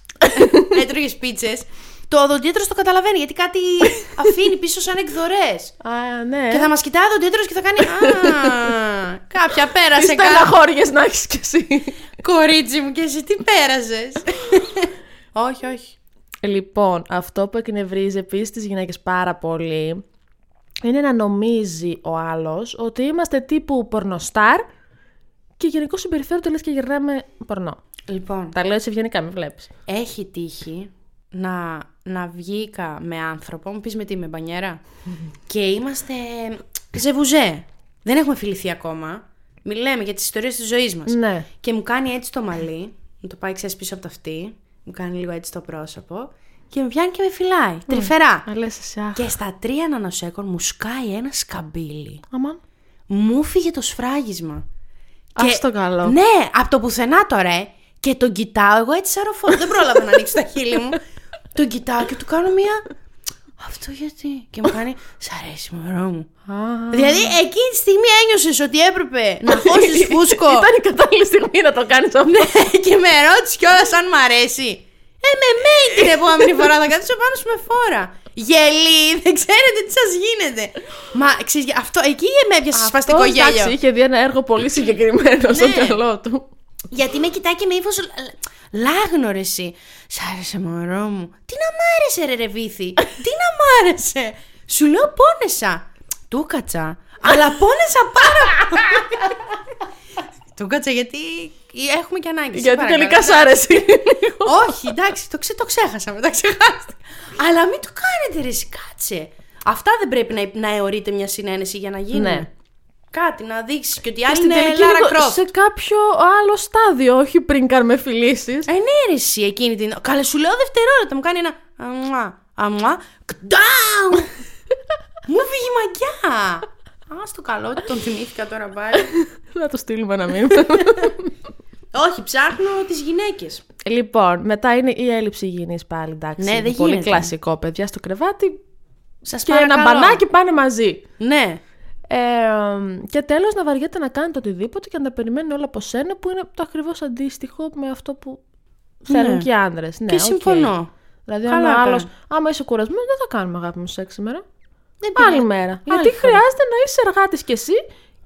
S1: έτρωγες πίτσες, το οδοντίατρο το καταλαβαίνει γιατί κάτι αφήνει πίσω σαν εκδορές.
S2: Α, ναι.
S1: Και θα μας κοιτάει ο οδοντίατρος και θα κάνει. Α, κάποια πέρασε
S2: Τι
S1: κάτι.
S2: στεναχώριες να έχεις κι εσύ.
S1: Κορίτσι μου, και εσύ τι πέρασε. όχι, όχι.
S2: Λοιπόν, αυτό που εκνευρίζει επίσης τις γυναίκες πάρα πολύ είναι να νομίζει ο άλλος ότι είμαστε τύπου πορνοστάρ και γενικώς συμπεριφέρονται λες και γυρνάμε πορνό.
S1: Λοιπόν,
S2: Τα λέω έτσι ευγενικά, μην βλέπεις.
S1: έχει τύχει να, να βγήκα με άνθρωπο, μου πεις με τι, με μπανιέρα, και είμαστε ζεβουζέ. Δεν έχουμε φιληθεί ακόμα. Μιλάμε για τις ιστορίες της ζωής μας.
S2: Ναι.
S1: Και μου κάνει έτσι το μαλλί, μου το πάει ξέρεις πίσω από το αυτί, μου κάνει λίγο έτσι το πρόσωπο και με πιάνει και με φυλάει, τρυφερά.
S2: Α, λες εσύ, αχ.
S1: Και στα τρία νανοσέκον μου σκάει ένα σκαμπίλι.
S2: Αμάν.
S1: Μου φύγε το σφράγισμα.
S2: Ας το καλό.
S1: Ναι, από το πουθενά τώρα, ε. Και τον κοιτάω, εγώ έτσι σαροφόρο. δεν πρόλαβα να ανοίξω τα χείλη μου. Τον κοιτάω και του κάνω μία. Αυτό γιατί. Και μου κάνει. Σ' αρέσει, μωρό μου. Δηλαδή, εκείνη τη στιγμή ένιωσες ότι έπρεπε να χώσεις φούσκο.
S2: Ήταν η κατάλληλη στιγμή να το κάνεις αυτό.
S1: ναι, και με ρώτησε κιόλας αν μ' αρέσει. Ε, με μέει την επόμενη φορά θα καθίσω πάνω σου με φόρα. Γελί, δεν ξέρετε τι σας γίνεται. Μα ξέρεις, αυτό εκεί με έπιασε
S2: Αυτό,
S1: σπαστικό γέλιο.
S2: εντάξει, είχε δει ένα έργο πολύ συγκεκριμένο στο
S1: Ναι.
S2: μυαλό του.
S1: Γιατί με κοιτάει και με ύφος λάγνο ρε εσύ. Σ' άρεσε μωρό μου. Τι να μ' άρεσε ρε ρε βήθη. Τι να μ' άρεσε. Σου λέω πόνεσα. Του κάτσα. Αλλά πόνεσα πάρα πολύ. Του κάτσα γιατί έχουμε και ανάγκη. σε
S2: Γιατί
S1: παρακαλώ.
S2: τελικά σ' άρεσε.
S1: Όχι, εντάξει, το, ξε, το ξέχασα μετά, ξεχάστηκα. Αλλά μην το κάνετε ρε εσύ, κάτσε. Αυτά δεν πρέπει να, να αιωρείται μια συνένεση για να γίνει.
S2: Ναι.
S1: Κάτι να δείξει και ότι η άλλη
S2: Στην
S1: είναι
S2: τελική
S1: Λάρα
S2: λίγο
S1: Κρόφτ.
S2: σε κάποιο άλλο στάδιο, όχι πριν κάνουμε φιλήσεις.
S1: Ε, ναι, ρε, εσύ εκείνη την. Καλέ, σου λέω δευτερόλεπτα. Μου κάνει ένα. Αμουά, αμουά. Κτάου! Μου φύγει η μαγιά. Α το καλό, ότι τον θυμήθηκα τώρα πάλι.
S2: Να το στείλουμε ένα μήνυμα.
S1: Όχι, ψάχνω τις γυναίκες.
S2: λοιπόν, μετά είναι η έλλειψη υγιεινής πάλι, εντάξει.
S1: Ναι, δεν
S2: Πολύ
S1: γίνεται.
S2: κλασικό, παιδιά, στο κρεβάτι
S1: Σας
S2: και ένα μπανάκι πάνε μαζί.
S1: Ναι.
S2: Ε, και τέλος να βαριέται να κάνετε οτιδήποτε και να τα περιμένει όλα από σένα που είναι το ακριβώς αντίστοιχο με αυτό που θέλουν
S1: Ναι.
S2: και οι άνδρες. Ναι,
S1: Και
S2: οκ.
S1: συμφωνώ.
S2: Δηλαδή,
S1: Καλά
S2: αν ο άλλος,
S1: κάνει.
S2: άμα είσαι κουρασμένος, δεν θα κάνουμε αγάπη μου σεξ σήμερα.
S1: Δεν
S2: Άλλη
S1: πειράζει.
S2: μέρα.
S1: Άλλη
S2: Γιατί
S1: φορά.
S2: χρειάζεται να είσαι εργάτης κι εσύ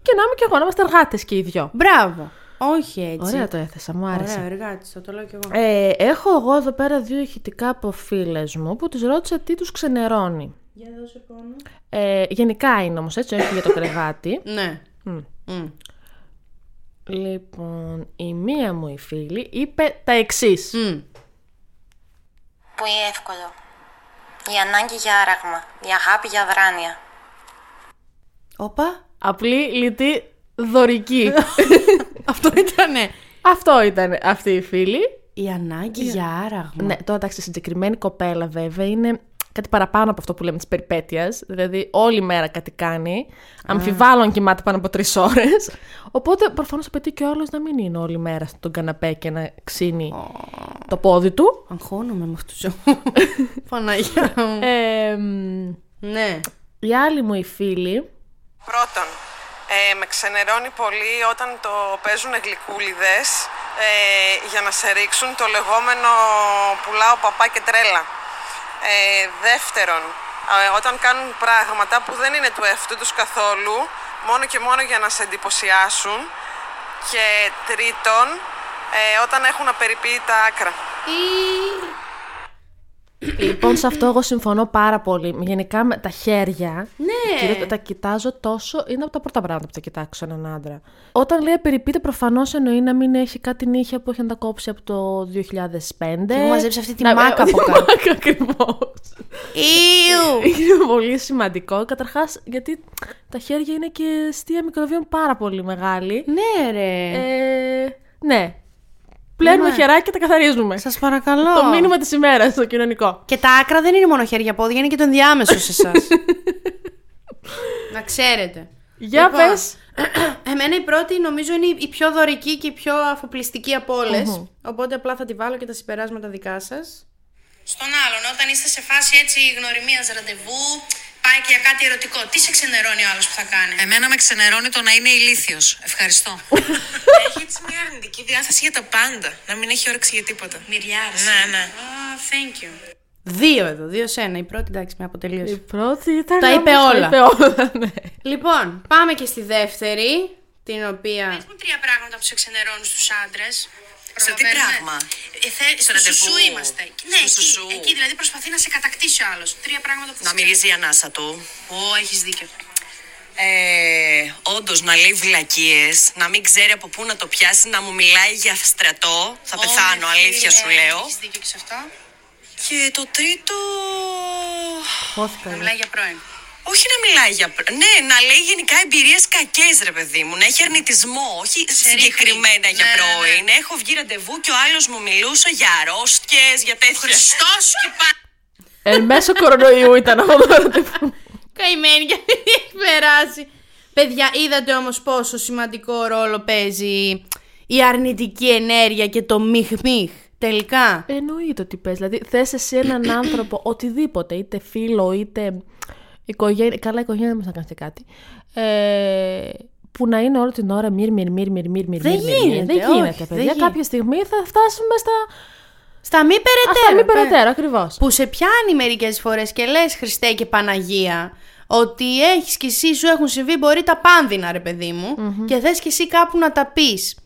S2: και να είμαι κι εγώ, να είμαστε εργάτες και οι δυο.
S1: Μπράβο. Όχι έτσι.
S2: Ωραία το έθεσα, μου άρεσε.
S1: Ωραία, εργάτη, θα το λέω κι εγώ.
S2: Ε, έχω εγώ εδώ πέρα δύο ηχητικά από φίλες μου που τις ρώτησα τι τους ξενερώνει.
S1: Για δώσε πόνο.
S2: Ε, γενικά είναι όμως έτσι, όχι για το κρεβάτι.
S1: Ναι. Μμ.
S2: λοιπόν, η μία μου η φίλη είπε τα εξής.
S1: Μμ.
S7: Πολύ εύκολο. Η ανάγκη για άραγμα. Η αγάπη για δράνεια.
S1: Όπα.
S2: Απλή, λιτή, δωρική.
S1: Αυτό ήτανε.
S2: Αυτό ήταν αυτή η φίλη.
S1: Η ανάγκη για άραγμα.
S2: Ναι, τώρα εντάξει, συγκεκριμένη κοπέλα βέβαια είναι κάτι παραπάνω από αυτό που λέμε της περιπέτειας. Δηλαδή, όλη μέρα κάτι κάνει. Αμφιβάλλω αν κοιμάται πάνω από τρεις ώρες. Οπότε, προφανώς απαιτεί και ο άλλος να μην είναι όλη μέρα στον καναπέ και να ξύνει το πόδι του.
S1: Αγχώνομαι με αυτούς του. Παναγία μου.
S2: Ε, μ,
S1: ναι.
S2: η άλλη μου η φίλη.
S8: Πρώτον, ε, με ξενερώνει πολύ όταν το παίζουν γλυκούλιδες ε, για να σε ρίξουν το λεγόμενο πουλάω παπά και τρέλα. Ε, δεύτερον, ε, όταν κάνουν πράγματα που δεν είναι του εαυτού τους καθόλου, μόνο και μόνο για να σε εντυπωσιάσουν. Και τρίτον, ε, όταν έχουν απεριποίητα άκρα.
S2: Λοιπόν, σε αυτό εγώ συμφωνώ πάρα πολύ. Γενικά με τα χέρια.
S1: Ναι.
S2: κυρίως τα κοιτάζω τόσο. Είναι από τα πρώτα πράγματα που θα κοιτάξω έναν άντρα. Όταν λέει απεριποιείται, προφανώς εννοεί να μην έχει κάτι νύχια που έχει να τα κόψει από το 2005. Και
S1: έχω μαζέψει αυτή τη μάκα από κάτω.
S2: Ακριβώς.
S1: Ιου!
S2: Είναι πολύ σημαντικό. Καταρχάς, γιατί τα χέρια είναι και αιστεία μικροβίων πάρα πολύ μεγάλη.
S1: Ναι, ρε.
S2: Ε, ναι. Πλένουμε
S1: Ναι.
S2: χεράκια και τα καθαρίζουμε.
S1: Σας παρακαλώ.
S2: Το μήνυμα της ημέρας στο κοινωνικό.
S1: Και τα άκρα δεν είναι μόνο χέρια πόδια, είναι και το ενδιάμεσο σε εσάς. να ξέρετε.
S2: Για
S1: Λοιπόν,
S2: πες.
S1: Εμένα η πρώτη νομίζω είναι η πιο δωρική και η πιο αφοπλιστική από όλες. Οπότε απλά θα τη βάλω και τα συμπεράσματα δικά σας.
S4: Στον άλλον, όταν είστε σε φάση έτσι γνωριμίας ραντεβού, πάει και για κάτι ερωτικό. Τι σε ξενερώνει ο άλλος που θα κάνει;
S9: Εμένα με ξενερώνει το να είναι ηλίθιος. Ευχαριστώ. έχει έτσι μια αρνητική διάθεση για τα πάντα. Να μην έχει όρεξη για τίποτα.
S4: Μυριάρης.
S9: Ναι, ναι.
S4: Ah, thank you.
S1: Δύο εδώ, δύο σε ένα. Η πρώτη εντάξει με αποτελείωσε.
S2: Η πρώτη ήταν.
S1: Τα είπε
S2: όμως,
S1: όλα.
S2: Τα είπε όλα, ναι.
S1: Λοιπόν, πάμε και στη δεύτερη, την οποία.
S4: Πες μου τρία πράγματα που σε ξενερώνουν στους άντρες.
S9: Σε τι
S4: Προλαβαίνουμε.
S9: πράγμα;
S4: Ε, θε,
S9: Στο
S4: στο
S9: ραντεβού.
S4: σουσού είμαστε. Ναι,
S9: Στο
S4: εκεί,
S9: σουσού.
S4: εκεί δηλαδή προσπαθεί να σε κατακτήσει ο άλλος. Τρία πράγματα που
S9: Να
S4: σε
S9: μυρίζει η ανάσα του.
S4: Ω, έχεις δίκιο.
S9: Ε, Όντως να λέει βλακίες, να μην ξέρει από πού να το πιάσει, να μου μιλάει για στρατό. Θα
S4: Ω,
S9: πεθάνω,
S4: ρε
S9: αλήθεια
S4: φίλε,
S9: σου λέω.
S4: Έχεις δίκιο και σε αυτό.
S9: Και το τρίτο.
S2: Χώθηκα.
S4: Να
S2: εγώ.
S4: μιλάει για πρώην.
S9: Όχι να μιλάει για. πρ- Ναι, να λέει γενικά εμπειρίες κακές, ρε παιδί μου. Να έχει αρνητισμό. Όχι συγκεκριμένα
S4: ρίχνει.
S9: για
S4: Ναι, ναι, ναι.
S9: πρώην. Έχω βγει ραντεβού και ο άλλος μου μιλούσε για αρρώστιες, για τέτοια.
S4: Χριστός και πά...
S2: Εν μέσω κορονοϊού ήταν αυτό το ραντεβού.
S1: Καημένη γιατί δεν έχει περάσει. Παιδιά, είδατε όμως πόσο σημαντικό ρόλο παίζει η αρνητική ενέργεια και το μιχ μιχ. Τελικά.
S2: Εννοείται ότι πες. Δηλαδή, θες εσύ έναν άνθρωπο, οτιδήποτε, είτε φίλο, είτε οικογένεια. Καλά, οικογένεια δεν μας να κάνεις και κάτι. Ε, που να είναι όλη την ώρα μυρ, μυρ, μυρ, μυρ, μυρ, μυρ,
S1: Δεν
S2: μυρ, μυρ.
S1: γίνεται,
S2: Δεν
S1: όχι,
S2: γίνεται,
S1: δεν
S2: παιδιά.
S1: γίνεται.
S2: Κάποια στιγμή θα φτάσουμε στα.
S1: Στα μη περαιτέρω.
S2: Αυτά μη
S1: παι-
S2: περαιτέρω, ακριβώς.
S1: Που σε πιάνει μερικές φορές και λες Χριστέ και Παναγία ότι έχεις και εσύ σου έχουν συμβεί μπορεί τα πάνδυνα ρε παιδί μου και θες και εσύ κάπου να τα πεις.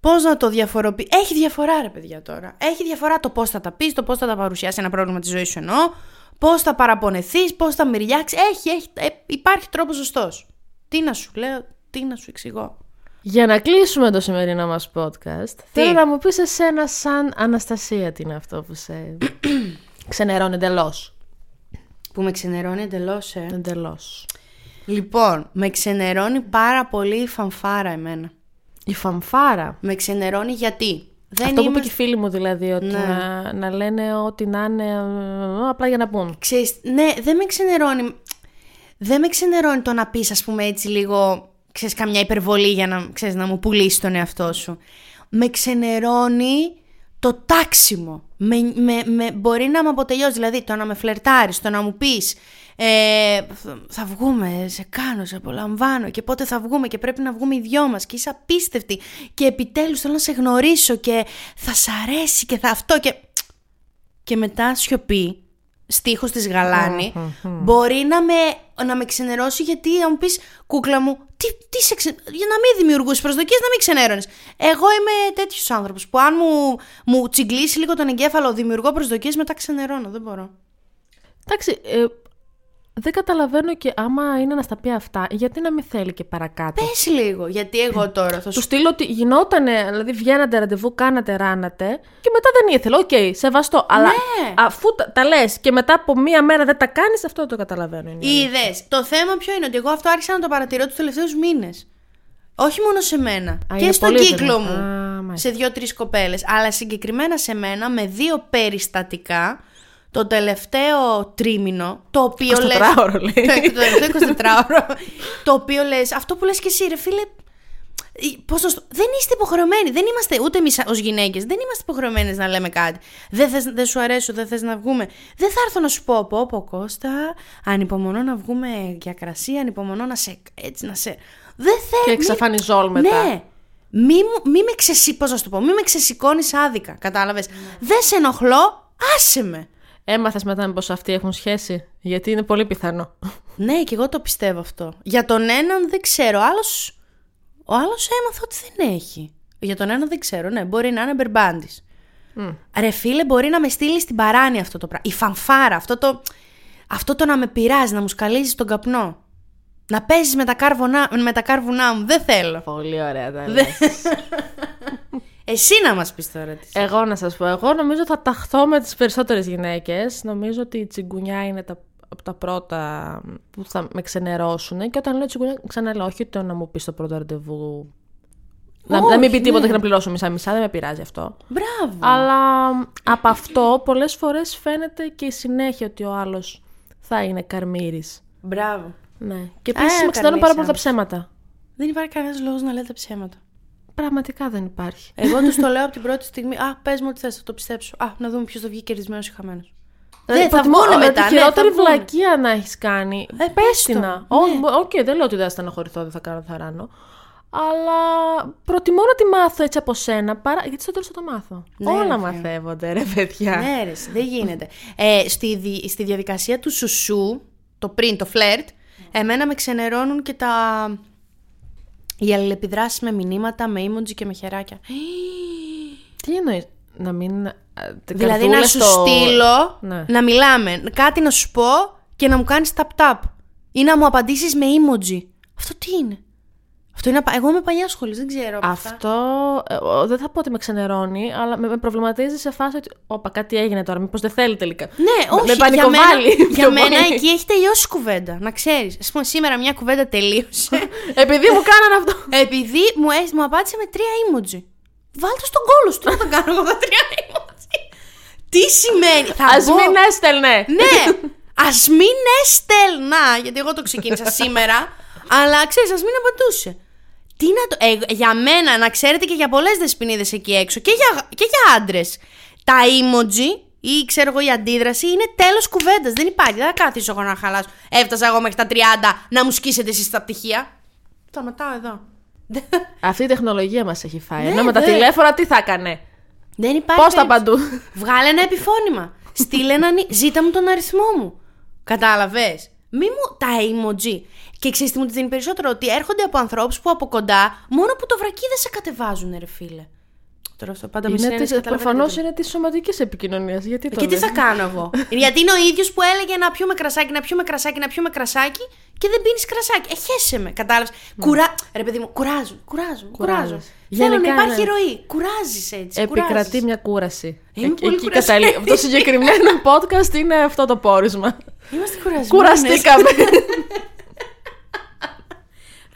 S1: Πώς να το διαφοροποιεί. Έχει διαφορά ρε παιδιά τώρα. Έχει διαφορά το πώς θα τα πεις, το πώς θα τα παρουσιάσει ένα πρόβλημα της ζωής σου εννοώ, πώς θα παραπονεθείς, πώς θα μυριάξεις. Έχει, έχει, ε, υπάρχει τρόπος σωστός. Τι να σου λέω, τι να σου εξηγώ.
S2: Για να κλείσουμε το σημερινό μας podcast, θέλω να μου πεις εσένα σαν Αναστασία τι είναι αυτό που σε ξενερώνει εντελώς.
S1: Που με ξενερώνει εντελώς, ε.
S2: Εντελώς.
S1: Λοιπόν, με ξενερώνει πάρα πολύ η φανφάρα εμένα.
S2: Η φαμφάρα.
S1: Με ξενερώνει γιατί; Δεν
S2: αυτό που είπε
S1: είμαστε-
S2: και οι φίλοι μου δηλαδή, ότι
S1: Ναι.
S2: να, να λένε ό,τι να είναι ε, απλά για να πούν.
S1: Ξέρεις, ναι, δεν με ξενερώνει. Δεν με ξενερώνει το να πεις, ας πούμε, έτσι λίγο, ξέρεις, καμιά υπερβολή για να, ξέρεις, να μου πουλήσεις τον εαυτό σου. Με ξενερώνει το τάξιμο. Με, με, με, μπορεί να με αποτελειώσει, δηλαδή το να με φλερτάρεις, το να μου πεις ε, θα βγούμε, σε κάνω, σε απολαμβάνω και πότε θα βγούμε και πρέπει να βγούμε οι δυο μας και είσαι απίστευτη και επιτέλους θέλω να σε γνωρίσω και θα σ' αρέσει και θα αυτό και και μετά σιωπή, στίχος της Γαλάνη, μπορεί να με, να με ξενερώσει γιατί θα μου πεις κούκλα μου, τι, τι σε ξε... για να μην δημιουργούς προσδοκίες, να μην ξενέρωνες. Εγώ είμαι τέτοιος άνθρωπος που αν μου, μου τσιγκλίσει λίγο τον εγκέφαλο, δημιουργώ προσδοκίες, μετά ξενερώνω, δεν μπορώ.
S2: Εντάξει, ε, δεν καταλαβαίνω και άμα είναι να στα πει αυτά, γιατί να μην θέλει και παρακάτω.
S1: Πες λίγο, γιατί εγώ τώρα θα
S2: Του
S1: σου...
S2: στείλω ότι γινότανε, δηλαδή βγαίνατε ραντεβού, κάνατε, ράνατε και μετά δεν ήθελε. Οκ, σεβαστό. Αλλά
S1: Ναι.
S2: αφού τα, τα λες και μετά από μία μέρα δεν τα κάνεις, αυτό το καταλαβαίνω. Είναι. η αλήθεια.
S1: Είδες, το θέμα ποιο είναι, ότι εγώ αυτό άρχισα να το παρατηρώ τους τελευταίους μήνες. Όχι μόνο σε μένα.
S2: Α,
S1: και
S2: είναι
S1: στον
S2: πολύ
S1: κύκλο
S2: έντονο.
S1: μου.
S2: Α, μάλιστα.
S1: σε δύο-τρει κοπέλες. Αλλά συγκεκριμένα σε μένα με δύο περιστατικά, το τελευταίο τρίμηνο, το οποίο
S2: 24
S1: λες...
S2: ώρο, λέει.
S1: Το, το τελευταίο 24ωρο, το οποίο λες, αυτό που λες και εσύ ρε φίλε, Πώς να στο- Δεν είστε υποχρεωμένοι. Δεν είμαστε ούτε εμείς ως γυναίκες. Δεν είμαστε υποχρεωμένες να λέμε κάτι. Δεν, θες, δεν σου αρέσω, δεν θες να βγούμε. Δεν θα έρθω να σου πω, πω, πω, Κώστα, ανυπομονώ να βγούμε για κρασί, ανυπομονώ να σε. έτσι να σε. Δεν θέλω.
S2: Και εξαφανιζόλ μετά.
S1: Ναι. Μη, μου- μη με ξεσυ... Πώς να σου το πω, μη με ξεσηκώνεις άδικα, κατάλαβες. Δεν σε ενοχλώ, άσε με.
S2: Έμαθες μετά μήπω αυτοί έχουν σχέση; Γιατί είναι πολύ πιθανό.
S1: Ναι, και εγώ το πιστεύω αυτό. Για τον έναν δεν ξέρω. Άλλος, ο άλλος έμαθα ότι δεν έχει. Για τον έναν δεν ξέρω. Ναι, μπορεί να είναι μπερμπάντης. Ρε φίλε, μπορεί να με στείλει στην παράνοια αυτό το πράγμα. Η φανφάρα, αυτό το, αυτό το να με πειράζει, να μου σκαλίζεις τον καπνό. Να παίζεις με, τα κάρβουνά- με τα κάρβουνά μου. Δεν θέλω.
S2: Πολύ ωραία τα
S1: Δεν-
S2: λες.
S1: Εσύ να μας πεις τώρα τι.
S2: Εγώ να σας πω, εγώ νομίζω θα ταχθώ με τις περισσότερες γυναίκες. Νομίζω ότι η τσιγκουνιά είναι τα, από τα πρώτα που θα με ξενερώσουν. Και όταν λέω τσιγκουνιά, ξαναλέω, όχι το να μου πεις στο πρώτο ραντεβού. Να, να μην πει
S1: Όχι,
S2: τίποτα
S1: ναι.
S2: και να πληρώσω μισά-μισά, δεν με πειράζει αυτό.
S1: Μπράβο.
S2: Αλλά από αυτό πολλές φορές φαίνεται και η συνέχεια ότι ο άλλος θα είναι καρμίρης.
S1: Μπράβο.
S2: Ναι. Και
S1: Α,
S2: επίσης με ξενερώνουν πάρα πολύ τα
S1: καρμίρης
S2: ψέματα.
S1: Δεν υπάρχει κανένας λόγος να λέτε ψέματα.
S2: Πραγματικά δεν υπάρχει.
S1: Εγώ τους το λέω από την πρώτη στιγμή. Α, πες μου ό,τι θες, θα το πιστέψω. Α, να δούμε ποιος θα βγει κερδισμένο ή χαμένος.
S2: Δηλαδή,
S1: Δεν θα
S2: προτιμώ,
S1: βγουνε
S2: ε,
S1: μετά.
S2: Τη
S1: ναι,
S2: χειρότερη
S1: θα βγουνε.
S2: βλακεία να έχεις κάνει.
S1: Ε,
S2: πες
S1: πες
S2: την
S1: το,
S2: να.
S1: ναι.
S2: Ω, μπο- Οκ, δεν λέω ότι δεν θα στεναχωρηθώ, δεν θα κάνω θα ράνω. Αλλά προτιμώ να τη μάθω έτσι από σένα, παρά... γιατί στο τέλος θα το μάθω.
S1: Ναι,
S2: Όλα
S1: ρε φίλε.
S2: μαθεύονται, ρε παιδιά.
S1: Ναι, ρε, δεν γίνεται. Ε, στη, δι- στη διαδικασία του σουσού, το πριν, το φλερτ, εμένα με ξενερώνουν και τα. Οι αλληλεπιδράσεις με μηνύματα, με emoji και με χεράκια.
S2: Τι εννοείς, να μην. ε, την
S1: Δηλαδή να
S2: καρδούλα
S1: σου
S2: στο-
S1: στείλω,
S2: Ναι.
S1: να μιλάμε, κάτι να σου πω και να μου κάνεις tap-tap. Ή να μου απαντήσεις με emoji. Αυτό τι είναι; Αυτό είναι, απα- εγώ είμαι παλιά σχολής, δεν ξέρω. από αυτά.
S2: Αυτό ε, ο, δεν θα πω ότι με ξενερώνει, αλλά με, με προβληματίζει σε φάση ότι. Όπα, κάτι έγινε τώρα. Μήπως δεν θέλει τελικά.
S1: Ναι,
S2: Με-
S1: όχι,
S2: Με
S1: για μένα,
S2: πανικοβάλλει.
S1: για
S2: πιο
S1: μένα
S2: πολύ.
S1: εκεί έχει τελειώσει η κουβέντα, να ξέρεις. Ας πούμε σήμερα μια κουβέντα τελείωσε.
S2: Επειδή μου κάνανε αυτό.
S1: επειδή μου, έ- μου απάντησε με τρία emoji. Βάλτε στον κόλο σου, τι να τα κάνω εγώ τα τρία emoji. τι σημαίνει, θα
S2: Α
S1: μπω-
S2: μην έστελνε.
S1: Ναι, ας μην έστελνα, γιατί εγώ το ξεκίνησα σήμερα, αλλά ξέρεις, ας μην απαντούσε. Τι να το. ε, για μένα, να ξέρετε και για πολλές δεσποινίδες εκεί έξω και για, και για άντρες. Τα emoji ή ξέρω εγώ η αντίδραση είναι τέλος κουβέντας. Δεν υπάρχει. Δεν θα κάθισω εγώ να χαλάσω. Έφτασα εγώ μέχρι τα 30 να μου σκίσετε εσείς τα πτυχία. Σταματάω εδώ.
S2: Αυτή η τεχνολογία μας έχει φάει.
S1: Ναι,
S2: Ενώ με τα
S1: δε.
S2: τηλέφωνα τι θα έκανε.
S1: Δεν υπάρχει.
S2: Πώς τα
S1: περίπτωση.
S2: παντού;
S1: Βγάλε ένα επιφώνημα. Στείλε ένα. νι- Ζήτα μου τον αριθμό μου. Κατάλαβες; Μη μου τα emoji. Και ξέρεις τι μου δίνει περισσότερο, ότι έρχονται από ανθρώπους που από κοντά μόνο που το βρακί δεν σε κατεβάζουν, ρε φίλε. Τώρα αυτό πάντα με
S2: Είναι
S1: συνένεση,
S2: της,
S1: καταλαβαίνετε
S2: προφανώς
S1: τι.
S2: είναι της σωματικής επικοινωνίας. Γιατί το
S1: Και τι
S2: λες;
S1: θα κάνω εγώ; Γιατί είναι ο ίδιος που έλεγε να πιούμε κρασάκι, να πιούμε κρασάκι, να πιούμε κρασάκι και δεν πίνεις κρασάκι. Ε, χέσε με, κατάλαβες. Κουρά... Ρε παιδί μου, κουράζουν, κουράζουν, κουράζουν.
S2: Κουράζεις.
S1: Θέλω να
S2: Γενικά,
S1: υπάρχει
S2: ναι.
S1: ροή. Κουράζεις έτσι.
S2: Επικρατεί
S1: κουράζεις.
S2: μια κούραση.
S1: Είμαι
S2: Εκ-
S1: πολύ
S2: εκεί
S1: κουρασμένη.
S2: καταλή- Το συγκεκριμένο podcast είναι αυτό το πόρισμα.
S1: Είμαστε κουρασμένοι.
S2: Κουραστήκαμε.